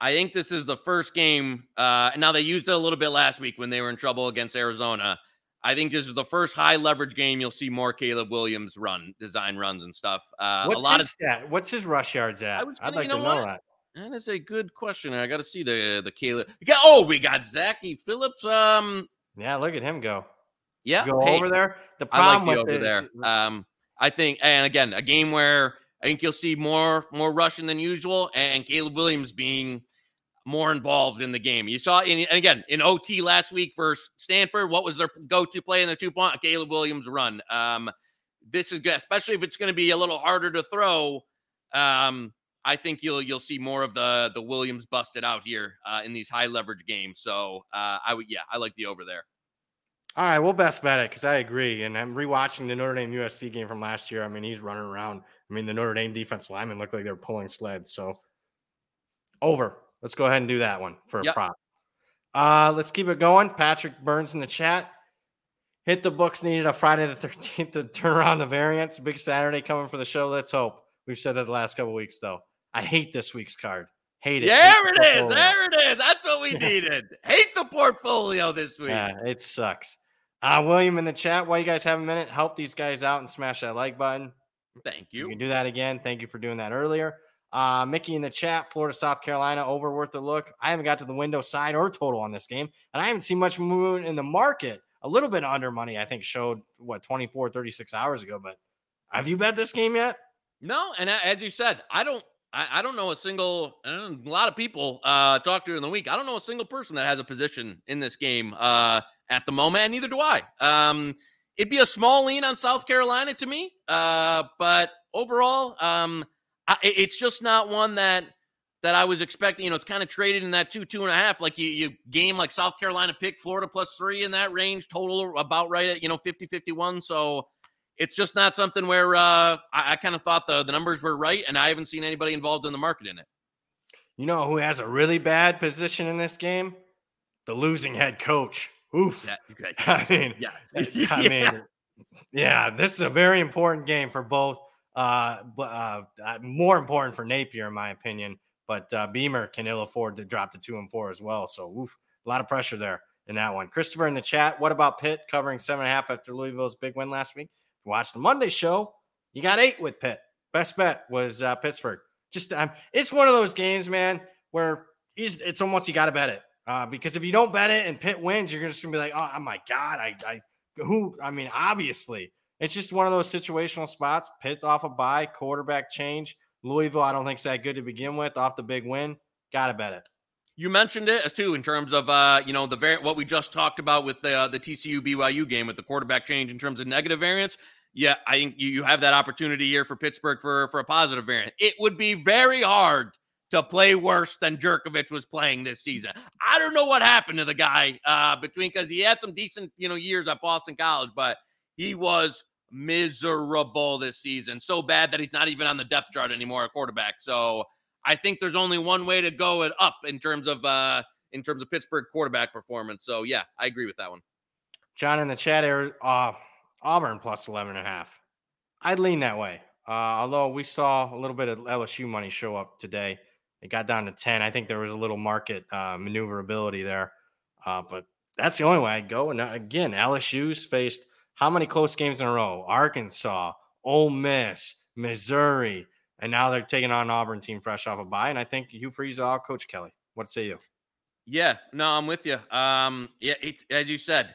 I think this is the first game. Uh, now they used it a little bit last week when they were in trouble against Arizona. I think this is the first high leverage game you'll see more Caleb Williams run design runs and stuff. Uh, What's a lot his of stat? What's his rush yards at? Gonna, I'd like you know to know what? that. That is a good question. I got to see the the Caleb. oh, we got Zachy Phillips. Um, yeah, look at him go. Yeah, go hey, over there. The problem I like the over there. Um, I think, and again, a game where I think you'll see more more rushing than usual, and Caleb Williams being more involved in the game. You saw, in, and again, in OT last week for Stanford, what was their go-to play in the two point? Caleb Williams run. Um, this is good, especially if it's going to be a little harder to throw. Um, I think you'll you'll see more of the the Williams busted out here uh, in these high leverage games. So uh, I would yeah, I like the over there. All right, we'll best bet it because I agree. And I'm rewatching the Notre Dame USC game from last year. I mean, he's running around. I mean, the Notre Dame defense linemen look like they're pulling sleds. So over. Let's go ahead and do that one for a yep. prop. Uh, let's keep it going. Patrick Burns in the chat. Hit the books needed a Friday the 13th to turn around the variance. Big Saturday coming for the show. Let's hope. We've said that the last couple weeks, though. I hate this week's card. Hate it. There hate it is. There it is. That's what we needed. hate the portfolio this week. Yeah, it sucks. Uh, William in the chat, while you guys have a minute, help these guys out and smash that like button. Thank you. You can do that again. Thank you for doing that earlier. Uh, Mickey in the chat, Florida, South Carolina, over worth a look. I haven't got to the window side or total on this game, and I haven't seen much movement in the market. A little bit under money, I think, showed what 24, 36 hours ago. But have you bet this game yet? No, and as you said, I don't I, I don't know a single, a lot of people uh, talked to in the week. I don't know a single person that has a position in this game uh, at the moment, and neither do I. Um, it'd be a small lean on South Carolina to me, uh, but overall, um, I, it's just not one that that I was expecting. You know, it's kind of traded in that two, two and a half. Like you, you game like South Carolina pick Florida plus three in that range, total about right at, you know, 50 51. So it's just not something where uh, I, I kind of thought the, the numbers were right, and I haven't seen anybody involved in the market in it. You know who has a really bad position in this game? The losing head coach. Oof. Yeah, okay. I mean, yeah. I mean, yeah, this is a very important game for both. Uh, uh, uh, more important for Napier, in my opinion. But uh, Beamer can ill afford to drop to two and four as well. So, oof, a lot of pressure there in that one. Christopher in the chat. What about Pitt covering seven and a half after Louisville's big win last week? Watch the Monday show, you got eight with Pitt. Best bet was uh, Pittsburgh. Just um, it's one of those games, man, where it's almost you got to bet it uh, because if you don't bet it and Pitt wins, you're just gonna be like, oh, my god, I, I who? I mean, obviously, it's just one of those situational spots. Pitt off a bye, quarterback change. Louisville, I don't think is that good to begin with. Off the big win, gotta bet it. You mentioned it as too in terms of uh, you know the very what we just talked about with the uh, the TCU BYU game with the quarterback change in terms of negative variance. Yeah, I think you, you have that opportunity here for Pittsburgh for for a positive variant. It would be very hard to play worse than Jurkovec was playing this season. I don't know what happened to the guy uh, between because he had some decent you know years at Boston College, but he was miserable this season. So bad that he's not even on the depth chart anymore at quarterback. So I think there's only one way to go it up in terms of uh in terms of Pittsburgh quarterback performance. So yeah, I agree with that one. John in the chat uh, Auburn plus 11 and a half. I'd lean that way. Uh, although we saw a little bit of LSU money show up today. It got down to 10. I think there was a little market uh, maneuverability there. Uh, but that's the only way I'd go. And uh, again, LSU's faced how many close games in a row? Arkansas, Ole Miss, Missouri, and now they're taking on Auburn team fresh off a bye. And I think Hugh Freeze, uh, Coach Kelly. What say you? Yeah, no, I'm with you. Um, yeah, it's as you said,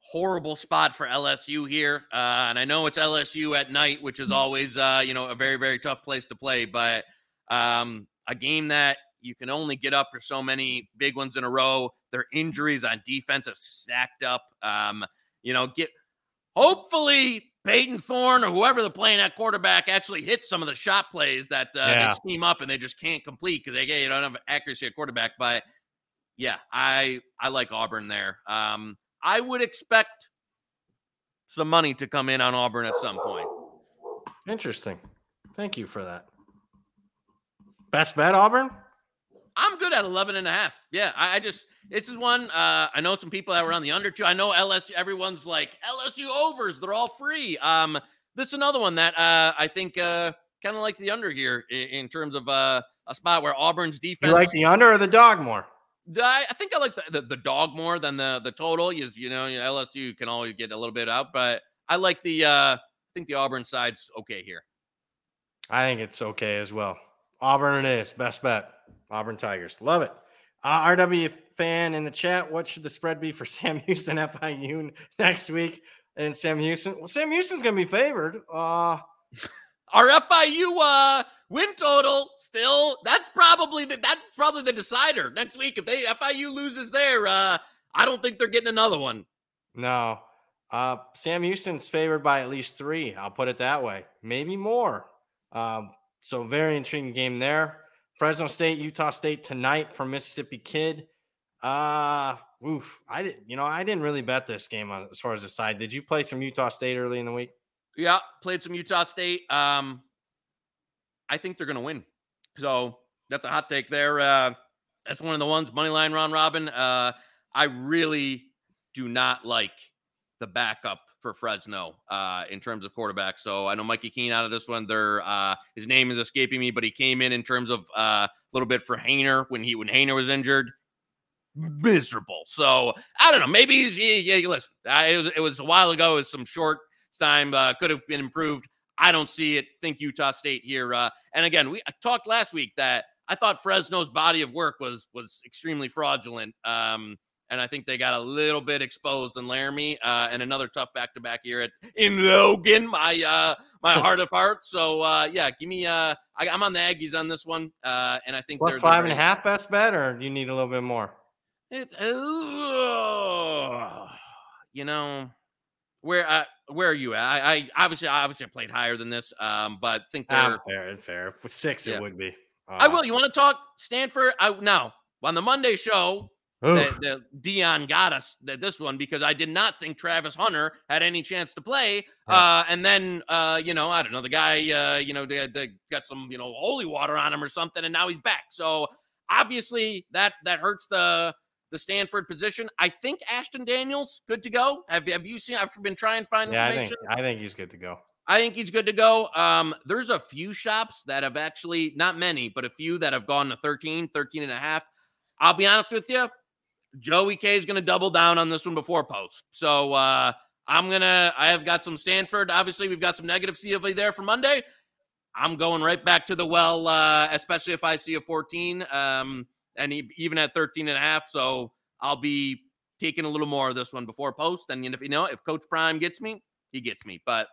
horrible spot for LSU here. Uh, and I know it's LSU at night, which is mm. always uh, you know, a very, very tough place to play, but um, a game that you can only get up for so many big ones in a row. Their injuries on defense have stacked up. Um, you know, get hopefully Payton Thorne or whoever they're playing at quarterback actually hits some of the shot plays that uh, yeah. they scheme up and they just can't complete because they get you don't have accuracy at quarterback. But yeah, I I like Auburn there. Um, I would expect some money to come in on Auburn at some point. Interesting. Thank you for that. Best bet, Auburn? I'm good at 11 and a half. Yeah, I, I just this is one. Uh, I know some people that were on the under two. I know LSU. Everyone's like LSU overs. They're all free. Um, this is another one that uh, I think uh, kind of like the under here in, in terms of uh, a spot where Auburn's defense. You like the under or the dog more? I, I think I like the, the, the, dog more than the the total. You, you know, LSU can always get a little bit out, but I like the. Uh, I think the Auburn side's okay here. I think it's okay as well. Auburn it is. Best bet. Auburn Tigers. Love it. Uh, RW fan in the chat, what should the spread be for Sam Houston FIU next week? And Sam Houston, well, Sam Houston's going to be favored. Uh, Our FIU uh, win total still that's probably the that's probably the decider next week. If they FIU loses there, uh, I don't think they're getting another one. No. Uh, Sam Houston's favored by at least three. I'll put it that way. Maybe more. Um, so very intriguing game there. Fresno State, Utah State tonight from Mississippi Kid. Uh oof. I didn't, you know, I didn't really bet this game on as far as the side. Did you play some Utah State early in the week? Yeah, played some Utah State. Um I think they're gonna win. So that's a hot take there. Uh that's one of the ones, money line round robin. Uh I really do not like the backup for Fresno uh, in terms of quarterback. So I know Mikey Keene out of this one. There, uh, his name is escaping me, but he came in in terms of uh, a little bit for Haener when he when Haener was injured. Miserable. So I don't know. Maybe he's yeah. yeah listen, it was it was a while ago. It was some short time. Uh, could have been improved. I don't see it. Think Utah State here. Uh, and again, we I talked last week that I thought Fresno's body of work was was extremely fraudulent. Um, and I think they got a little bit exposed in Laramie, uh, and another tough back to back here at in Logan, my uh, my heart of hearts. So uh, yeah, give me. Uh, I, am on the Aggies on this one, uh, and I think plus five and a half best bet, or you need a little bit more. It's uh, you know where uh, where are you at? I, I obviously obviously I played higher than this, um, but think ah, they're fair. Fair for six, yeah. it would be. I will. You want to talk Stanford? I now on the Monday show that, Deion got us that this one because I did not think Travis Hunter had any chance to play. Uh, and then, uh, you know, I don't know, the guy, uh, you know, they, they got some, you know, holy water on him or something, and now he's back. So obviously that that hurts the the Stanford position. I think Ashton Daniels good to go. Have have you seen? I've been trying to find yeah, information. I think, I think he's good to go. I think he's good to go. Um, there's a few shops that have actually, not many, but a few that have gone to 13, 13 and a half. I'll be honest with you. Joey K is going to double down on this one before post. So uh, I'm going to, I have got some Stanford. Obviously, we've got some negative CV there for Monday. I'm going right back to the well, uh, especially if I see a 14 um, and even at 13 and a half. So I'll be taking a little more of this one before post. And if you know, if Coach Prime gets me, he gets me. But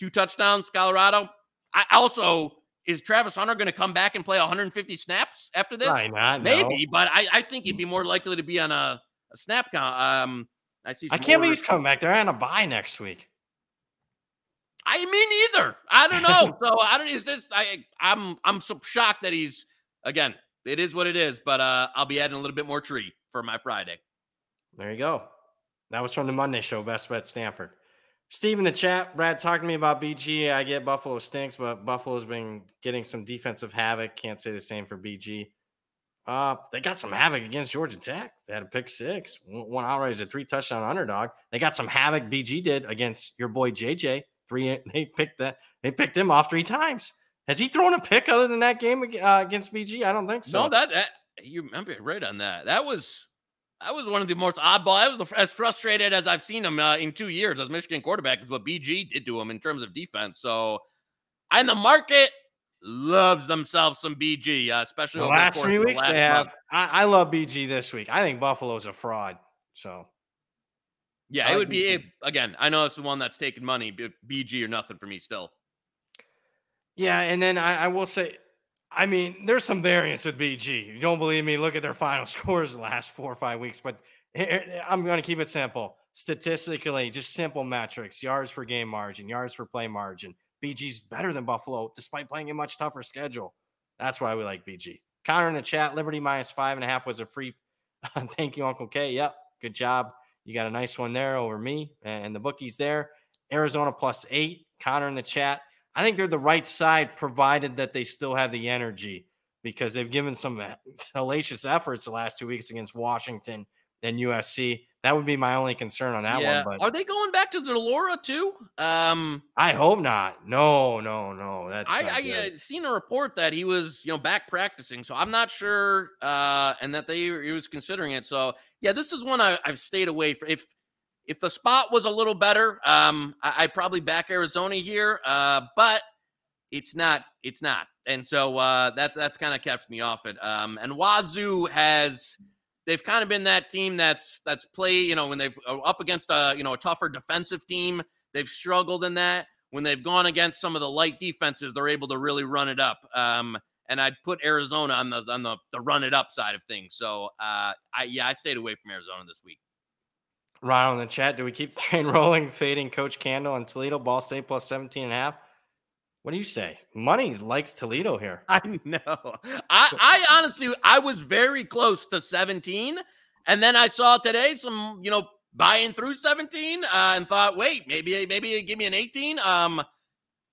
two touchdowns, Colorado. I also is Travis Hunter going to come back and play 150 snaps after this? Probably not. Maybe, no. but I, I think he'd be more likely to be on a, a snap count. Um, I see. I can't believe he's coming back. They're on a bye next week. I mean, either. I don't know. so I don't. Is this? I I'm I'm so shocked that he's again. It is what it is. But uh, I'll be adding a little bit more tree for my Friday. There you go. That was from the Monday show. Best bet Stanford. Steve in the chat, Brad, talk to me about BG. I get Buffalo stinks, but Buffalo's been getting some defensive havoc. Can't say the same for BG. Uh, they got some havoc against Georgia Tech. They had a pick six, one outright as a three touchdown underdog. They got some havoc BG did against your boy JJ. Three, they picked that. They picked him off three times. Has he thrown a pick other than that game uh, against BG? I don't think so. No, that, that you remember right on that. That was that was one of the most oddball. I was as frustrated as I've seen him uh, in two years as Michigan quarterback is what BG did to him in terms of defense. So, and the market loves themselves some BG, uh, especially the last three weeks last they have. I, I, love BG this week. I think Buffalo's a fraud. So, yeah, I it would be BG. again. I know it's the one that's taking money, but BG or nothing for me still. Yeah, and then I, I will say I mean, there's some variance with BG. You don't believe me? Look at their final scores the last four or five weeks. But I'm going to keep it simple. Statistically, just simple metrics: yards per game margin, yards per play margin. BG's better than Buffalo, despite playing a much tougher schedule. That's why we like BG. Connor in the chat: Liberty minus five and a half was a free. Thank you, Uncle K. Yep, good job. You got a nice one there over me and the bookies there. Arizona plus eight. Connor in the chat. I think they're the right side, provided that they still have the energy because they've given some hellacious efforts the last two weeks against Washington and USC. That would be my only concern on that yeah. one. But are they going back to Zaluga too? Um, I hope not. No, no, no. That's I, I seen a report that he was, you know, back practicing, so I'm not sure, uh, and that they he was considering it. So yeah, this is one I, have stayed away from. If if the spot was a little better, um, I, would probably back Arizona here, uh, but it's not. It's not, and so uh, that's that's kind of kept me off it. Um, and Wazoo has they've kind of been that team that's that's play you know when they've uh, up against a you know a tougher defensive team they've struggled in that when they've gone against some of the light defenses they're able to really run it up um, and I'd put Arizona on the on the, the run it up side of things so uh, I yeah I stayed away from Arizona this week Ron in the chat do we keep the train rolling fading coach Candle and Toledo Ball State plus 17 and a half what do you say? Money likes Toledo here. I know. I, I honestly, I was very close to 17. And then I saw today some, you know, buying through 17 uh, and thought, wait, maybe, maybe give me an 18. Um,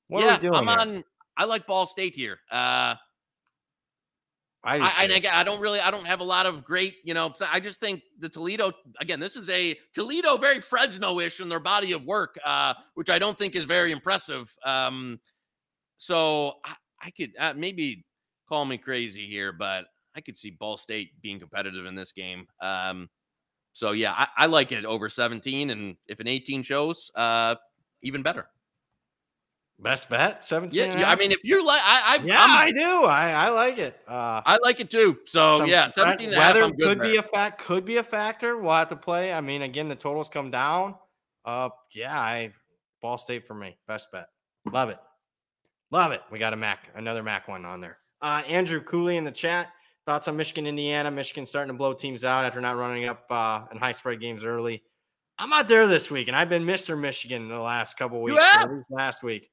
what yeah, are we doing? I'm here? on, I like Ball State here. Uh, I, I, and I, I don't really, I don't have a lot of great, you know, I just think the Toledo, again, this is a Toledo very Fresno ish in their body of work, uh, which I don't think is very impressive. Um, so I, I could uh, maybe call me crazy here, but I could see Ball State being competitive in this game. Um, so yeah, I, I, like it over 17, and if an 18 shows, uh, even better. Best bet, 17. Yeah, I mean, if you're like, I, I yeah, I'm, i do. I, I like it. Uh, I like it too. So yeah, 17 weather could be a fact, could be a factor. We'll have to play. I mean, again, the totals come down. Uh, yeah, I Ball State for me, best bet. Love it. Love it. We got a MAC, another MAC one on there. Uh, Andrew Cooley in the chat. Thoughts on Michigan, Indiana? Michigan starting to blow teams out after not running up uh, in high spread games early. I'm out there this week, and I've been Mr. Michigan the last couple weeks. Last week,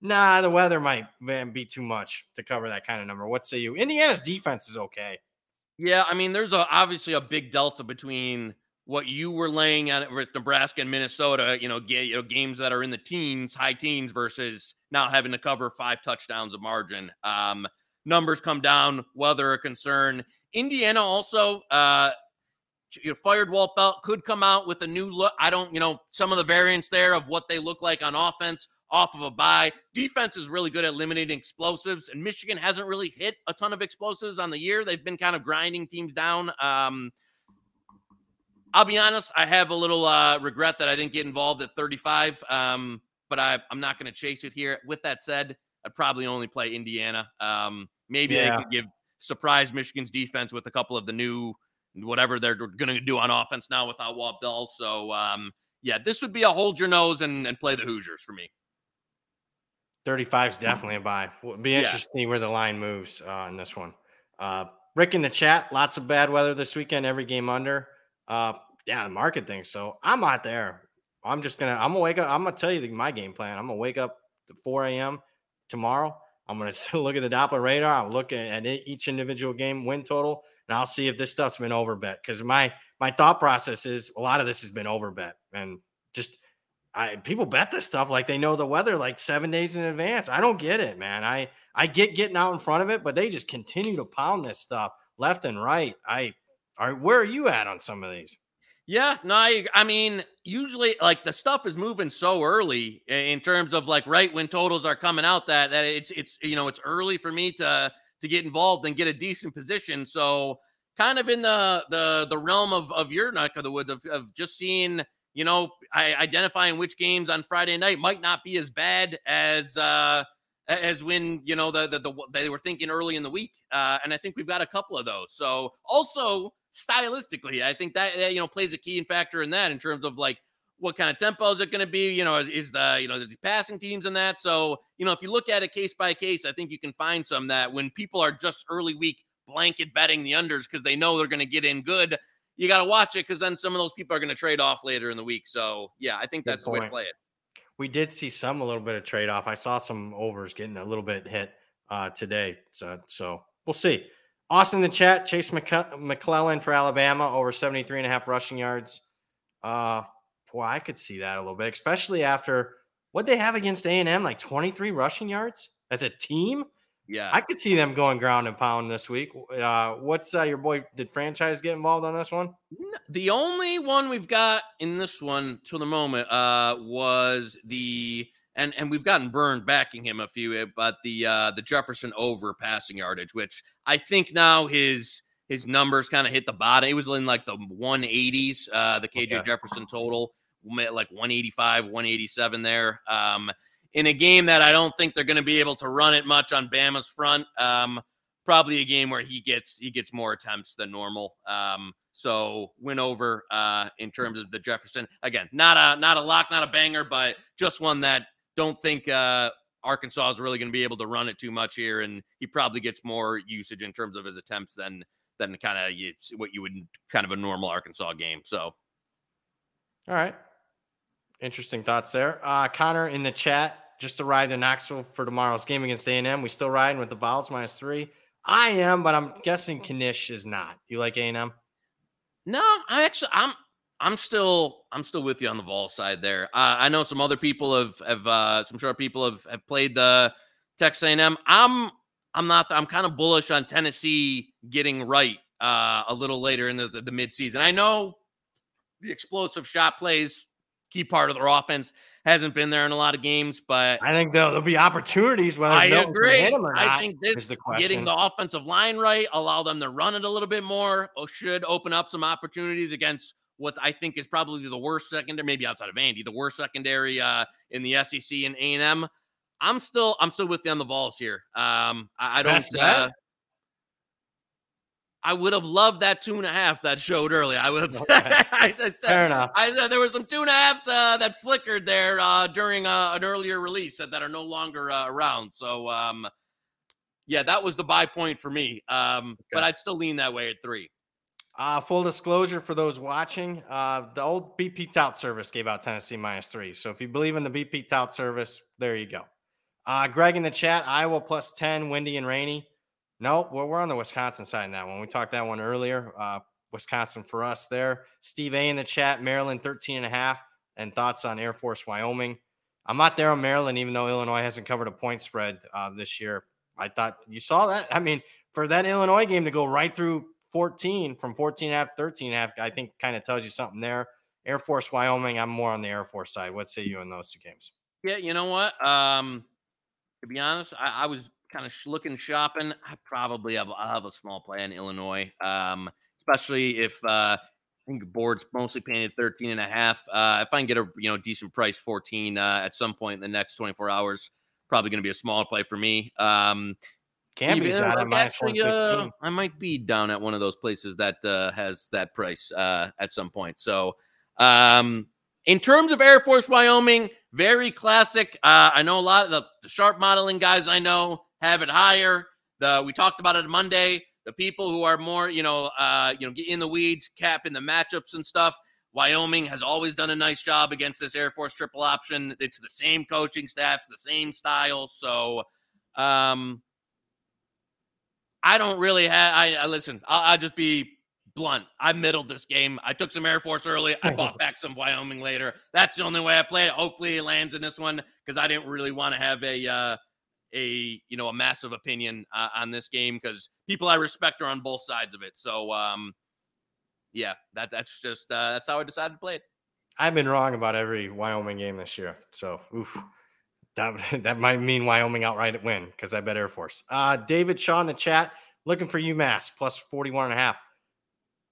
nah, the weather might man, be too much to cover that kind of number. What say you? Indiana's defense is okay. Yeah, I mean, there's a, obviously a big delta between what you were laying at with Nebraska and Minnesota. You know, you know, games that are in the teens, high teens, versus now having to cover five touchdowns of margin. Um, numbers come down, weather a concern. Indiana also, uh, you know, fired Walt Bell could come out with a new look. I don't, you know, some of the variants there of what they look like on offense off of a bye. Defense is really good at eliminating explosives, and Michigan hasn't really hit a ton of explosives on the year. They've been kind of grinding teams down. Um, I'll be honest, I have a little uh, regret that I didn't get involved at 35. Um, but I, I'm not going to chase it here. With that said, I'd probably only play Indiana. Um, maybe yeah. they could give surprise Michigan's defense with a couple of the new whatever they're going to do on offense now without Walt Bell. So um, yeah, this would be a hold your nose and, and play the Hoosiers for me. 35 is definitely a buy. It'd be interesting yeah. where the line moves uh, in this one. Uh, Rick in the chat, lots of bad weather this weekend, every game under. Uh, yeah, the market thinks so. I'm not there. I'm just gonna I'm gonna wake up. I'm gonna tell you the, my game plan. I'm gonna wake up at 4 a.m. tomorrow. I'm gonna look at the Doppler radar. I'll look at, at each individual game win total, and I'll see if this stuff's been overbet. Because my my thought process is a lot of this has been overbet, and just I people bet this stuff like they know the weather like seven days in advance. I don't get it, man. I I get getting out in front of it, but they just continue to pound this stuff left and right. I are where are you at on some of these? Yeah, no, I, I mean, usually like the stuff is moving so early in terms of like right when totals are coming out that that it's it's you know it's early for me to to get involved and get a decent position. So kind of in the the the realm of of your neck of the woods of, of just seeing you know identifying which games on Friday night might not be as bad as uh as when you know the the, the they were thinking early in the week uh and I think we've got a couple of those. So also stylistically, I think that, that you know plays a key factor in that in terms of like what kind of tempo is it going to be? You know, is, is the you know the passing teams in that? So you know, if you look at it case by case, I think you can find some that when people are just early week blanket betting the unders because they know they're going to get in good, you got to watch it because then some of those people are going to trade off later in the week. So yeah, I think that's the way to play it. We did see some a little bit of trade off. I saw some overs getting a little bit hit uh, today. So so we'll see. Austin in the chat, Jase McClellan for Alabama, over 73 and a half rushing yards. Uh, boy, I could see that a little bit, especially after what they have against A and M, like 23 rushing yards as a team. Yeah, I could see them going ground and pound this week. Uh, what's uh, your boy? Did franchise get involved on this one? The only one we've got in this one to the moment uh, was the and and we've gotten burned backing him a few, eh, but the uh, the Jefferson over passing yardage, which I think now his his numbers kind of hit the bottom. It was in like the 180s, uh, the KJ okay. Jefferson total, like 185, 187 there. Um, in a game that I don't think they're going to be able to run it much on Bama's front. Um, probably a game where he gets he gets more attempts than normal. Um, so win over uh, in terms of the Jefferson. Again, not a not a lock, not a banger, but just one that don't think uh, Arkansas is really going to be able to run it too much here, and he probably gets more usage in terms of his attempts than than kind of what you would kind of a normal Arkansas game. So, all right, interesting thoughts there. Uh, Connor in the chat just arrived in Knoxville for tomorrow's game against A&M. We still riding with the Vols minus three. I am, but I'm guessing Knish is not. You like A&M? No, I actually I'm I'm still I'm still with you on the Vol side there. Uh, I know some other people have have uh, some sure people have have played the Texas A&M. I'm I'm not. I'm kind of bullish on Tennessee getting right uh, a little later in the, the, the midseason. I know the explosive shot plays key part of their offense hasn't been there in a lot of games, but I think there'll, there'll be opportunities. Whether I agree. I think this the getting the offensive line right, allow them to run it a little bit more, or should open up some opportunities against what I think is probably the worst secondary, maybe outside of Andy, the worst secondary uh, in the SEC and A and M. I'm still I'm still with you on the Vols here. Um, I, I don't. Uh, I would have loved that two and a half that showed earlier. I would. Okay. I, said, Fair enough. I said there were some two and a halves uh, that flickered there uh, during uh, an earlier release that, that are no longer uh, around. So, um, yeah, that was the buy point for me. Um, okay. But I'd still lean that way at three. Uh, full disclosure for those watching, uh, the old BP Tout service gave out Tennessee minus three. So if you believe in the BP Tout service, there you go. Uh, Greg in the chat, Iowa plus 10, windy and rainy. No, well, we're on the Wisconsin side in that one. We talked that one earlier. Uh, Wisconsin for us there. Steve A in the chat, Maryland 13 and a half, and thoughts on Air Force Wyoming. I'm not there on Maryland, even though Illinois hasn't covered a point spread uh, this year. I thought you saw that. I mean, for that Illinois game to go right through 14 from 14 and a half, 13 and a half, I think kind of tells you something there. Air Force Wyoming, I'm more on the Air Force side. What say you in those two games? Yeah, you know what? Um, to be honest, I, I was kind of looking shopping, I probably have i have a small play in Illinois. Um, especially if uh, I think board's mostly painted 13 and a half. Uh, if I can get a you know decent price 14 uh, at some point in the next 24 hours, probably going to be a smaller play for me. Um, it actually, uh, I might be down at one of those places that uh, has that price uh, at some point. So, um, in terms of Air Force Wyoming, very classic. Uh, I know a lot of the, the sharp modeling guys I know have it higher. The we talked about it Monday. The people who are more, you know, uh, you know, get in the weeds, cap in the matchups and stuff. Wyoming has always done a nice job against this Air Force triple option. It's the same coaching staff, the same style. So, um, I don't really have. I, I listen. I'll, I'll, just be blunt. I middled this game. I took some Air Force early. I bought back some Wyoming later. That's the only way I play it. Hopefully, it lands in this one because I didn't really want to have a uh, a you know a massive opinion uh, on this game because people I respect are on both sides of it. So um, yeah, that that's just uh, that's how I decided to play it. I've been wrong about every Wyoming game this year. So oof. That, that might mean Wyoming outright win because I bet Air Force. Uh, David Shaw in the chat looking for UMass plus 41 and a half.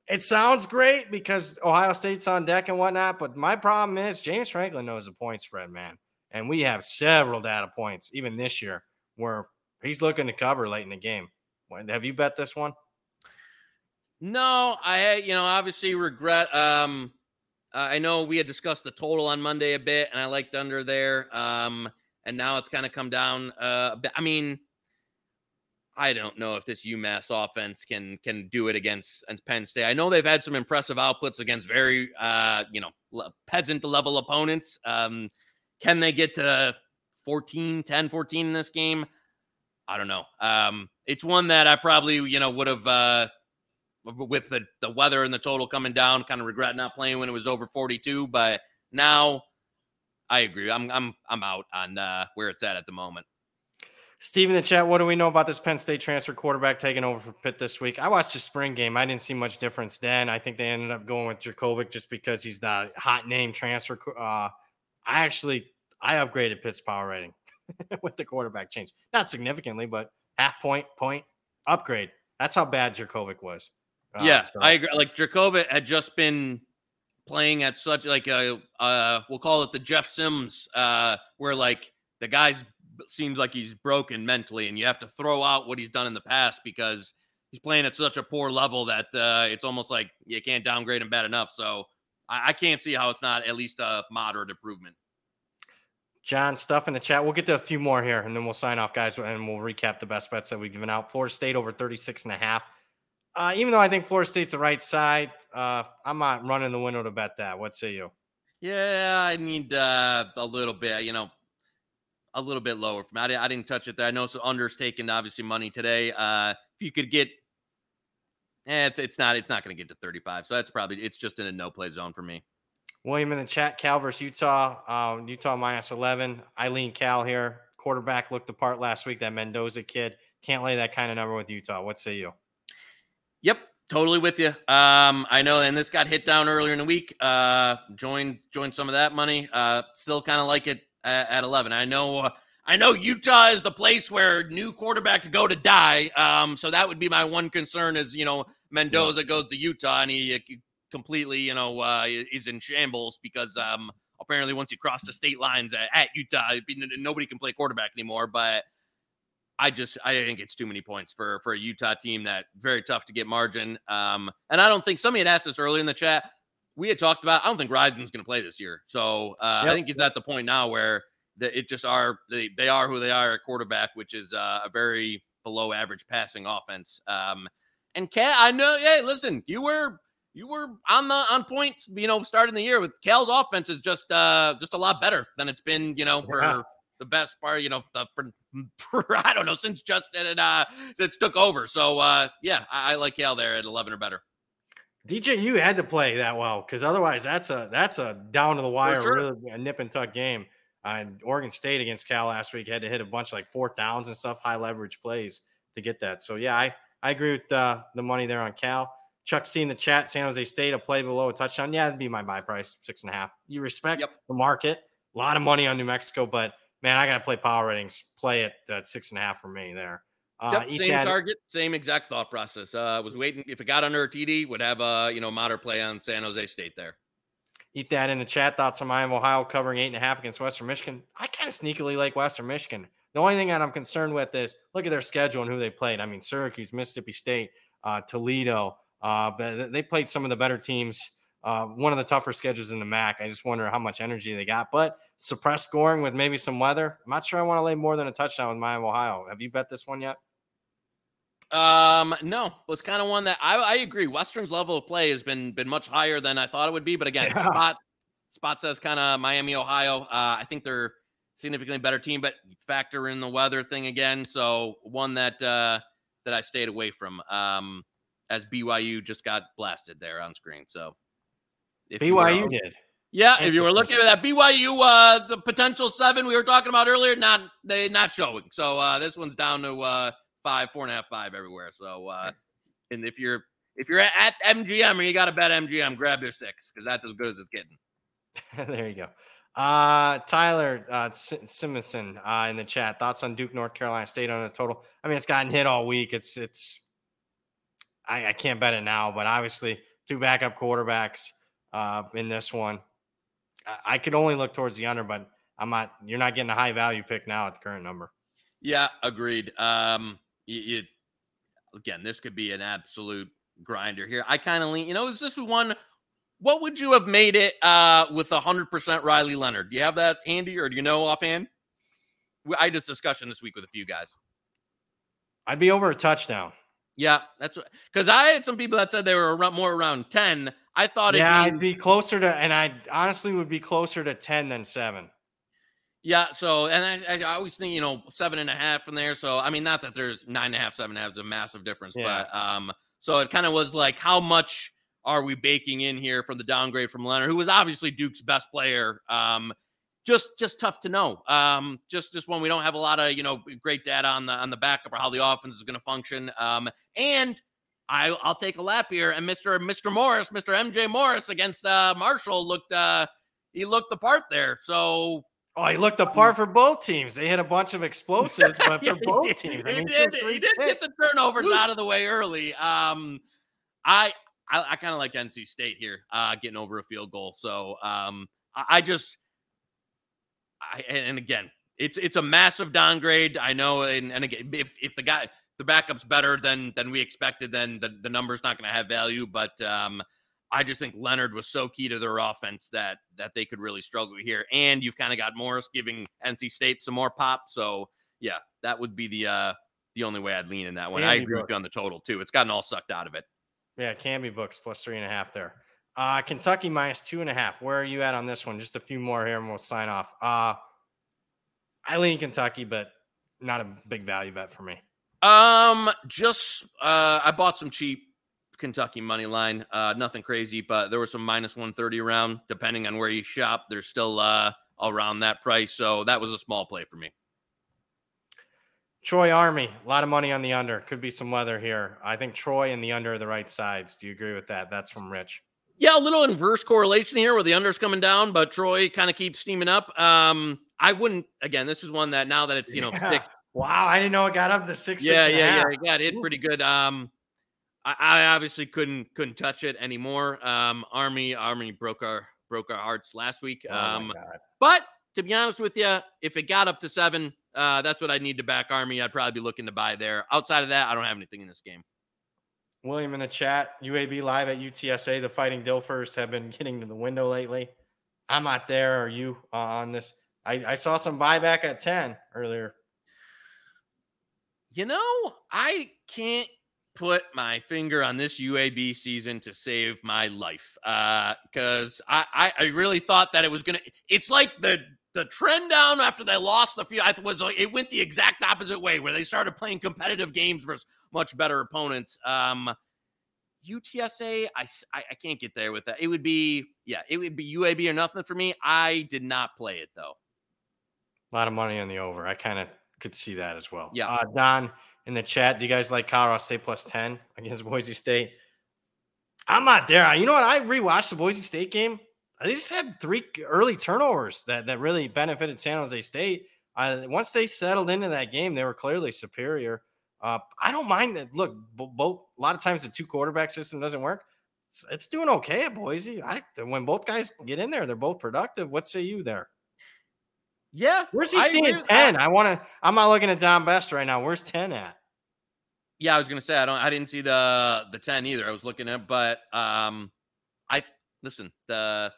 It sounds great because Ohio State's on deck and whatnot, but my problem is James Franklin knows the point spread, man. And we have several data points, even this year, where he's looking to cover late in the game. Have you bet this one? No, I you know obviously regret. Um, I know we had discussed the total on Monday a bit, and I liked under there. Um, and now it's kind of come down. Uh, I mean, I don't know if this UMass offense can can do it against, against Penn State. I know they've had some impressive outputs against very uh, you know peasant level opponents. Um, can they get to 14, 10, 14 in this game? I don't know. Um, it's one that I probably, you know, would have uh, with the, the weather and the total coming down, kind of regret not playing when it was over 42. But now I agree. I'm I'm I'm out on uh, where it's at at the moment. Steve in the chat, what do we know about this Penn State transfer quarterback taking over for Pitt this week? I watched the spring game. I didn't see much difference then. I think they ended up going with Jurkovec just because he's the hot name transfer. Uh, I actually I upgraded Pitt's power rating with the quarterback change. Not significantly, but half point, point, upgrade. That's how bad Jurkovec was. Uh, yeah, so. I agree. Like Jurkovec had just been playing at such like a uh, we'll call it the Jeff Sims, uh, where like the guy's seems like he's broken mentally, and you have to throw out what he's done in the past because he's playing at such a poor level that uh, it's almost like you can't downgrade him bad enough. So I, I can't see how it's not at least a moderate improvement. John, stuff in the chat. We'll get to a few more here and then we'll sign off, guys, and we'll recap the best bets that we've given out. Florida State over 36 and a half. Uh, even though I think Florida State's the right side, uh, I'm not running the window to bet that. What say you? Yeah, I need uh, a little bit. You know, a little bit lower from I, I didn't touch it there. I know so unders taking obviously money today. Uh, if you could get, eh, it's it's not it's not going to get to 35. So that's probably it's just in a no play zone for me. William in the chat, Cal versus Utah. Uh, Utah minus 11. Eileen Cal here. Quarterback looked the part last week. That Mendoza kid can't lay that kind of number with Utah. What say you? Yep, totally with you. Um, I know, and this got hit down earlier in the week. Uh, joined joined some of that money. Uh, still kind of like it at, at 11. I know uh, I know Utah is the place where new quarterbacks go to die. Um, so that would be my one concern is, you know, Mendoza yeah. goes to Utah and he, he completely, you know, uh, is in shambles because um, apparently once you cross the state lines at, at Utah, nobody can play quarterback anymore. But I just I think it's too many points for for a Utah team that very tough to get margin. Um, and I don't think somebody had asked us earlier in the chat we had talked about. I don't think Rising's going to play this year, so uh, yep. I think he's at the point now where the, it just are they, they are who they are at quarterback, which is uh, a very below average passing offense. Um, and Cal, I know. Hey, listen, you were you were on the on point. You know, starting the year with Cal's offense is just uh just a lot better than it's been. You know, for yeah. the best part. You know, the, for, for I don't know since Justin and uh since took over. So uh yeah, I, I like Cal there at eleven or better. DJ, you had to play that well because otherwise, that's a that's a down to the wire, sure. really a nip and tuck game. Uh, Oregon State against Cal last week had to hit a bunch of like fourth downs and stuff, high leverage plays to get that. So yeah, I I agree with uh, the money there on Cal. Chuck C in the chat, San Jose State a play below a touchdown. Yeah, it'd be my buy price, six and a half. You respect yep. the market, a lot of money on New Mexico, but man, I gotta play power ratings. Play it at six and a half for me there. Uh, yep, same target, same exact thought process. Uh, was waiting if it got under a TD, would have a you know moderate play on San Jose State there. Eat that in the chat. Thoughts on Miami, Ohio covering eight and a half against Western Michigan. I kind of sneakily like Western Michigan. The only thing that I'm concerned with is look at their schedule and who they played. I mean, Syracuse, Mississippi State, uh, Toledo, uh, but they played some of the better teams. Uh, one of the tougher schedules in the MAC. I just wonder how much energy they got. But suppressed scoring with maybe some weather. I'm not sure I want to lay more than a touchdown with Miami, Ohio. Have you bet this one yet? Um, no, was kind of one that I, I agree. Western's level of play has been been much higher than I thought it would be. But again, yeah. spot spot says kind of Miami, Ohio. Uh, I think they're significantly better team, but factor in the weather thing again. So one that uh that I stayed away from. Um, as BYU just got blasted there on screen. So if BYU did. Yeah, if you were looking at that BYU, uh, the potential seven we were talking about earlier, not they not showing. So uh, this one's down to uh, five, four and a half, five everywhere. So, uh, and if you're if you're at MGM and you got to bet MGM, grab your six because that's as good as it's getting. there you go. Uh, Tyler uh, Simonson uh, in the chat. Thoughts on Duke, North Carolina State on the total? I mean, it's gotten hit all week. It's it's. I, I can't bet it now, but obviously two backup quarterbacks uh, in this one. I, I could only look towards the under, but I'm not. You're not getting a high value pick now at the current number. Yeah, agreed. Um, you, you again, this could be an absolute grinder here. I kind of lean, you know, is this one? What would you have made it uh, with hundred percent Riley Leonard? Do you have that handy, or do you know offhand? I had this discussion this week with a few guys. I'd be over a touchdown. Yeah, that's because I had some people that said they were around, more around ten. I thought, yeah, be, I'd be closer to, and I honestly would be closer to ten than seven. Yeah, so and I, I, always think you know seven and a half from there. So I mean, not that there's nine and a half, seven and a half is a massive difference, yeah. but um, So it kind of was like, how much are we baking in here from the downgrade from Leonard, who was obviously Duke's best player? Um, just just tough to know. Um, just just when we don't have a lot of you know great data on the on the backup or how the offense is going to function. Um, and I I'll take a lap here. And Mister Mister Morris, Mister MJ Morris against uh, Marshall looked uh, he looked the part there. So Oh, he looked apart for both teams. They hit a bunch of explosives, but yeah, for both he did, teams, he I mean, did. He did get the turnovers out of the way early. Um, I I, I kind of like NC State here, uh, getting over a field goal. So um, I, I just, I and again, it's it's a massive downgrade. I know, and, and again, if if the guy the backup's better than than we expected, then the the number's not going to have value. But um, I just think Leonard was so key to their offense that that they could really struggle here. And you've kind of got Morris giving NC State some more pop. So yeah, that would be the uh the only way I'd lean in that one. I Candy agree with you on the total too. It's gotten all sucked out of it. Yeah, Canby books plus three and a half there. Uh, Kentucky minus two and a half. Where are you at on this one? Just a few more here and we'll sign off. Uh, I lean Kentucky, but not a big value bet for me. Um, just uh, I bought some cheap Kentucky money line. Uh, nothing crazy, but there was some minus one thirty around. Depending on where you shop, there's still uh around that price. So that was a small play for me. Troy Army, a lot of money on the under. Could be some weather here. I think Troy and the under are the right sides. Do you agree with that? That's from Rich. Yeah, a little inverse correlation here where the under's coming down, but Troy kind of keeps steaming up. Um, I wouldn't again. This is one that now that it's you know Yeah. six Wow, I didn't know it got up to six. yeah, six yeah, yeah, half. yeah. It hit pretty good. Um, I, I obviously couldn't couldn't touch it anymore. Um, Army Army broke our broke our hearts last week. Oh Um, but to be honest with you, if it got up to seven, uh, that's what I need to back Army. I'd probably be looking to buy there. Outside of that, I don't have anything in this game. William in the chat, UAB live at UTSA. The Fighting Dilfers have been getting to the window lately. I'm not there. Are you uh, on this? I, I saw some buyback at 10 earlier. You know, I can't put my finger on this UAB season to save my life because I, I I really thought that it was gonna. It's like the the trend down after they lost the few. I was like it went the exact opposite way where they started playing competitive games versus much better opponents. Um, UTSA, i i can't get there with that. It would be yeah, it would be UAB or nothing for me. I did not play it though. A lot of money on the over. I kind of could see that as well. Yeah. Uh, Don in the chat, do you guys like Colorado State plus 10 against Boise State? I'm not there. You know what? I rewatched the Boise State game. They just had three early turnovers that, that really benefited San Jose State. Uh, once they settled into that game, they were clearly superior. Uh, I don't mind that. Look, both a lot of times the two quarterback system doesn't work. It's, it's doing okay at Boise. I when both guys get in there, they're both productive. What say you there? Yeah, Where's he I seeing 10? I want to, I'm not looking at Don Best right now. Where's 10 at? Yeah, I was gonna say I don't I didn't see the the 10 either. I was looking at but um I listen, the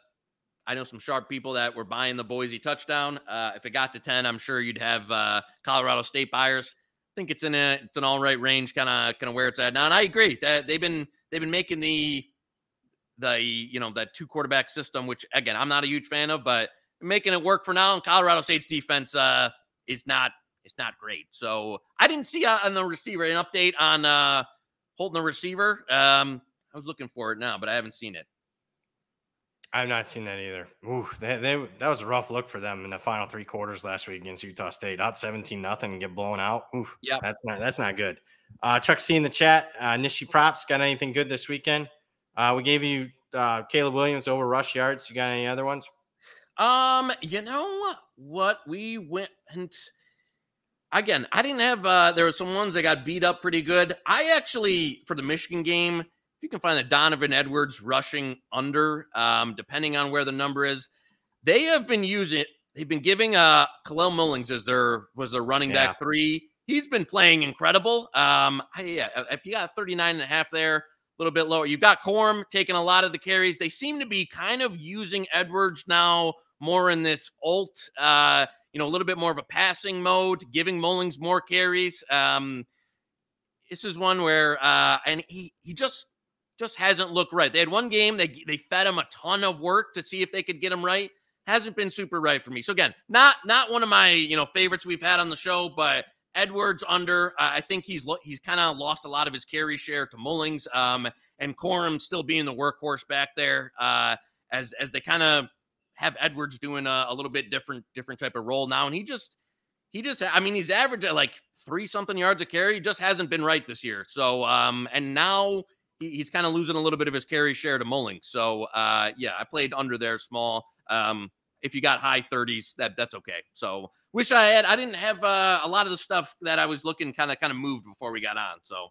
I know some sharp people that were buying the Boise touchdown. Uh if it got to 10, I'm sure you'd have uh Colorado State buyers. I think it's in a it's an all right range, kind of kind of where it's at now. And I agree that they've been they've been making the the you know that two quarterback system, which again I'm not a huge fan of, but making it work for now. And Colorado State's defense uh is not it's not great. So I didn't see uh, on the receiver an update on uh holding the receiver. Um, I was looking for it now, but I haven't seen it. I've not seen that either. Ooh, they, they, that was a rough look for them in the final three quarters last week against Utah State. Out 17 nothing and get blown out. Ooh, Yep. that's not that's not good. Uh, Chuck C in the chat. Uh, Nishi props got anything good this weekend? Uh, we gave you uh, Caleb Williams over rush yards. You got any other ones? Um, you know what? We went and again, I didn't have uh there were some ones that got beat up pretty good. I actually for the Michigan game, if you can find the Donovan Edwards rushing under, um, depending on where the number is, they have been using they've been giving uh Kalel Mullings as their was their running Yeah. back three. He's been playing incredible. Um, I, yeah, if you got 39 and a half there, a little bit lower. You've got Corum taking a lot of the carries. They seem to be kind of using Edwards now more in this alt, uh, you know, a little bit more of a passing mode, giving Mullings more carries. Um, this is one where, uh, and he he just just hasn't looked right. They had one game they they fed him a ton of work to see if they could get him right. Hasn't been super right for me. So again, not not one of my you know favorites we've had on the show, but Edwards under. Uh, I think he's he's kind of lost a lot of his carry share to Mullings, um, and Corum still being the workhorse back there. Uh, as as they kind of have Edwards doing a, a, little bit different different type of role now, and he just he just I mean he's average at like three something yards a carry. Just hasn't been right this year. So um, and now he, he's kind of losing a little bit of his carry share to Mulling. So uh, yeah, I played under there small. Um, if you got high 30s, that that's okay. So wish I had. I didn't have uh, a lot of the stuff that I was looking kind of kind of moved before we got on. So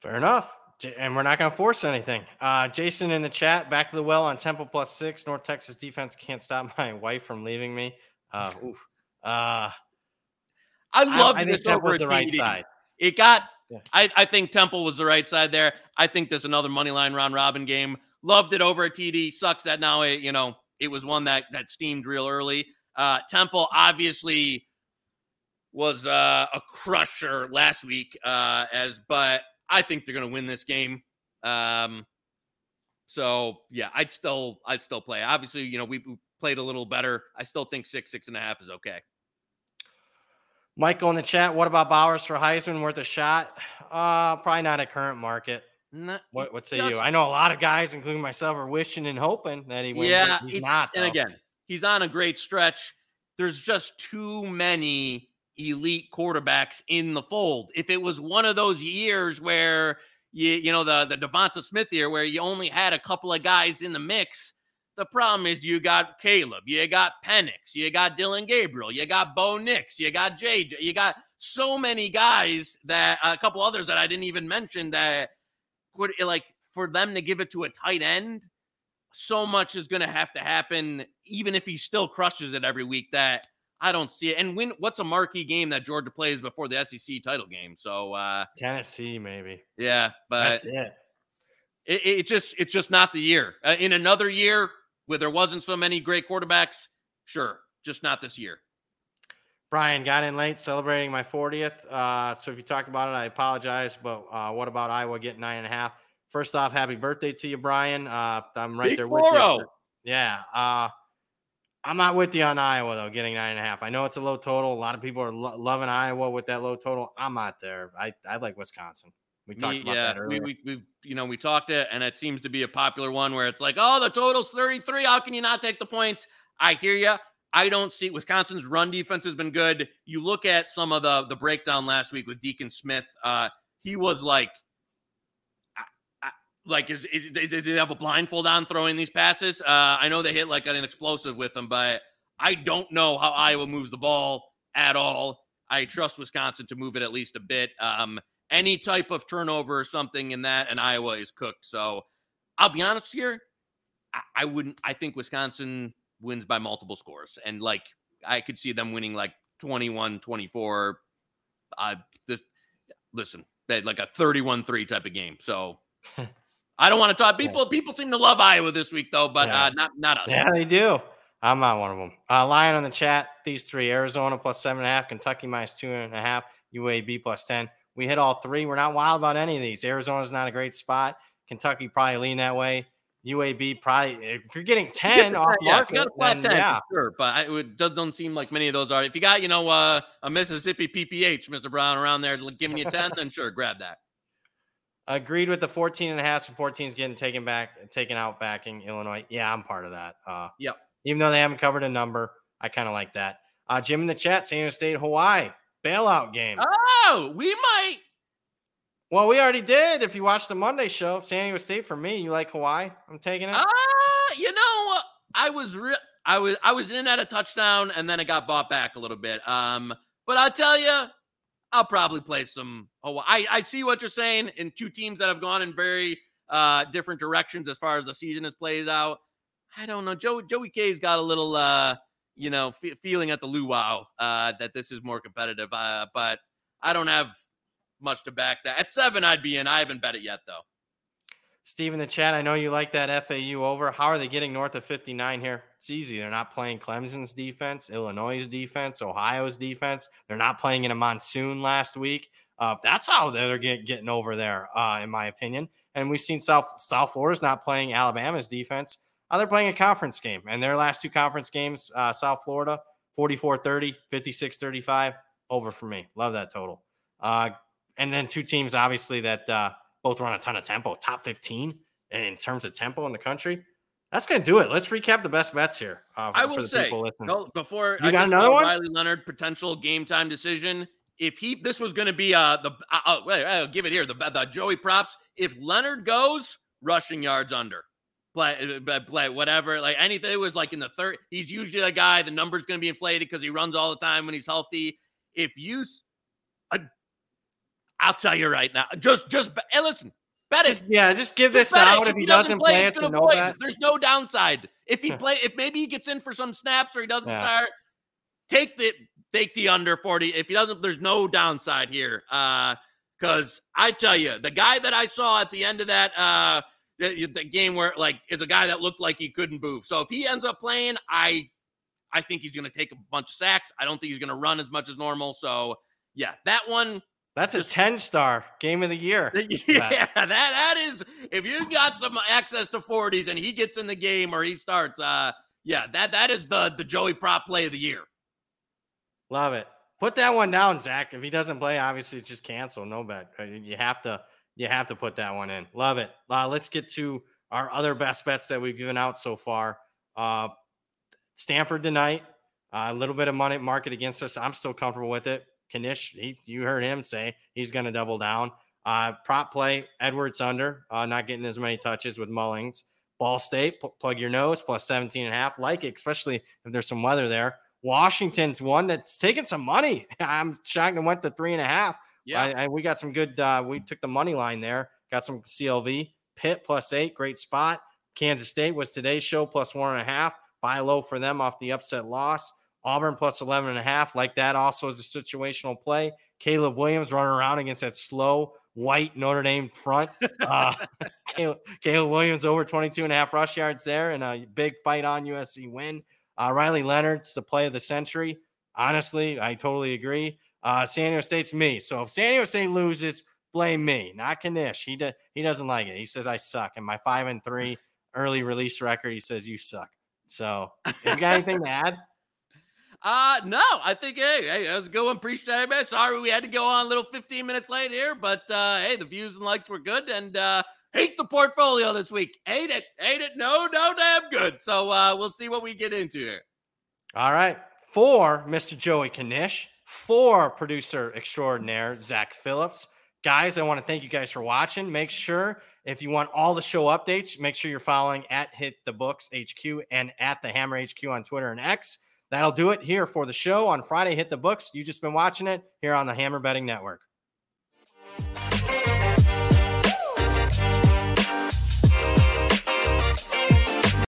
fair enough. And we're not going to force anything. Uh, Jason in the chat, back to the well on Temple plus six. North Texas defense can't stop my wife from leaving me. Uh, oof. Uh, I love I, I this over the right side. It got. I, I think Temple was the right side there. I think there's another money line round robin game. Loved it over at TD. Sucks that now it, you know it was one that that steamed real early. Uh, Temple obviously was uh, a crusher last week, uh, as but I think they're going to win this game. Um, so yeah, I'd still I'd still play. Obviously, you know we, we played a little better. I still think six six and a half is okay. Michael in the chat, what about Bowers for Heisman? Worth a shot? Uh, probably not at current market. Not, what, what say just, you? I know a lot of guys, including myself, are wishing and hoping that he wins. Yeah, he's not. Though. And again, he's on a great stretch. There's just too many elite quarterbacks in the fold. If it was one of those years where you, you know, the the Devonta Smith year where you only had a couple of guys in the mix, the problem is you got Caleb, you got Penix, you got Dillon Gabriel, you got Bo Nix, you got JJ, you got so many guys that a couple others that I didn't even mention that would like for them to give it to a tight end. So much is going to have to happen, even if he still crushes it every week. That I don't see it. And when what's a marquee game that Georgia plays before the SEC title game? So uh Tennessee, maybe. Yeah, but that's it. It, it just it's just not the year. Uh, in another year, where there wasn't so many great quarterbacks, sure, just not this year. Brian got in late celebrating my 40th. Uh, so if you talked about it, I apologize. But uh, what about Iowa getting nine and a half? First off, happy birthday to you, Brian. Uh, I'm right Big there with you. Yeah. Uh, I'm not with you on Iowa though, getting nine and a half. I know it's a low total. A lot of people are lo- loving Iowa with that low total. I'm not there. I, I like Wisconsin. We talked about yeah, that earlier. We, we, we, you know, we talked it, and it seems to be a popular one where it's like, oh, the total's 33. How can you not take the points? I hear you. I don't see Wisconsin's run defense has been good. You look at some of the the breakdown last week with Deacon Smith. Uh, he was like, like is, is, is, is he have a blindfold on throwing these passes? Uh, I know they hit like an explosive with them, but I don't know how Iowa moves the ball at all. I trust Wisconsin to move it at least a bit. Um, any type of turnover or something in that, and Iowa is cooked. So I'll be honest here. I, I wouldn't. I think Wisconsin wins by multiple scores, and like I could see them winning like 21, 24. Uh, this, listen, like a 31-3 type of game. So I don't want to talk. People people seem to love Iowa this week though, but yeah. uh, not not us. Yeah, they do. I'm not one of them. Uh, Lion on the chat. These three: Arizona plus seven and a half, Kentucky minus two and a half, UAB plus ten. We hit all three. We're not wild about any of these. Arizona's not a great spot. Kentucky probably lean that way. UAB probably if you're getting ten off yeah, market, got a flat ten, yeah. sure. But I, it doesn't seem like many of those are. If you got you know uh, a Mississippi PPH, Mr. Brown around there giving you ten, then sure, grab that. Agreed with the 14 and a half. So 14 is getting taken back, taken out backing Illinois. Yeah, I'm part of that. Uh, yep. Even though they haven't covered a number, I kind of like that. Uh, Jim in the chat, San State, Hawaii bailout game. Oh, we might. Well, we already did. If you watched the Monday show, San Diego State for me, you like Hawaii? I'm taking it. Ah, uh, you know, I was real. I was I was in at a touchdown, and then it got bought back a little bit. Um, but I'll tell you, I'll probably play some Hawaii. I, I see what you're saying in two teams that have gone in very uh, different directions as far as the season has plays out. I don't know. Joe, Joey K's got a little, uh, you know, f- feeling at the luau uh, that this is more competitive. Uh, but I don't have much to back that. At seven, I'd be in. I haven't bet it yet, though. Steve in the chat, I know you like that FAU over. How are they getting north of 59 here? It's easy. They're not playing Clemson's defense, Illinois' defense, Ohio's defense. They're not playing in a monsoon last week. Uh, that's how they're get, getting over there, uh, in my opinion. And we've seen South South Florida's not playing Alabama's defense. Uh, they're playing a conference game. And their last two conference games, uh, South Florida, 44 30, 56 35. over for me. Love that total. Uh, and then two teams, obviously, that uh, both run a ton of tempo, top 15 in terms of tempo in the country. That's going to do it. Let's recap the best bets here. Uh, I will say before you I got another one. Riley Leonard potential game time decision. If he this was going to be uh the uh, uh, wait, I'll give it here the the Joey props. If Leonard goes rushing yards under, play, uh, play whatever like anything. It was like in the third. He's usually a guy. The number's going to be inflated because he runs all the time when he's healthy. If you, uh, I'll tell you right now. Just just hey, listen. Bet just. Yeah, just give this out. If, if he, doesn't, doesn't play, it, know that. There's no downside. If he play, if maybe he gets in for some snaps or he doesn't yeah. start, take the take the under 40. If he doesn't, there's no downside here. Uh, because I tell you, the guy that I saw at the end of that uh the, the game where like is a guy that looked like he couldn't move. So if he ends up playing, I I think he's going to take a bunch of sacks. I don't think he's going to run as much as normal. So yeah, that one that's a 10 star game of the year. Yeah, that that is if you got some access to 40s and he gets in the game or he starts, uh yeah, that that is the the Joey prop play of the year. Love it. Put that one down, Zach. If he doesn't play, obviously it's just cancel. No bet. Uh, you have to you have to put that one in. Love it. Uh, let's get to our other best bets that we've given out so far. Uh, Stanford tonight, uh, a little bit of money market against us. I'm still comfortable with it. Knish, he, you heard him say he's going to double down. Uh, prop play, Edwards under, uh, not getting as many touches with Mullings. Ball State, pl- plug your nose, plus 17 and a half. Like it, especially if there's some weather there. Washington's one that's taking some money. I'm shocked it went to three and a half. Yeah. I, I, we got some good, uh, we took the money line there, got some CLV. Pitt plus eight, great spot. Kansas State was today's show plus one and a half. Buy low for them off the upset loss. Auburn plus 11 and a half. Like that also is a situational play. Caleb Williams running around against that slow white Notre Dame front. Uh, Caleb, Caleb, Williams over 22 and a half rush yards there and a big fight on USC win. Uh, Riley Leonard's the play of the century. Honestly, I totally agree. Uh, San Diego State's me. So if San Diego State loses, blame me, not Knish. He de- he doesn't like it. He says I suck. And my five and three early release record, he says you suck. So you got anything to add? Uh no, I think hey, hey, that was a good one. Appreciate it, man. Sorry we had to go on a little 15 minutes late here, but uh hey, the views and likes were good and uh hate the portfolio this week. Hate it, hate it, no, no damn good. So uh we'll see what we get into here. All right. For Mr. Joey Knish, for producer extraordinaire Zach Phillips. Guys, I want to thank you guys for watching. Make sure if you want all the show updates, make sure you're following at Hit the Books HQ and at the Hammer HQ on Twitter and X. That'll do it here for the show on Friday. Hit the Books. You've just been watching it here on the Hammer Betting Network.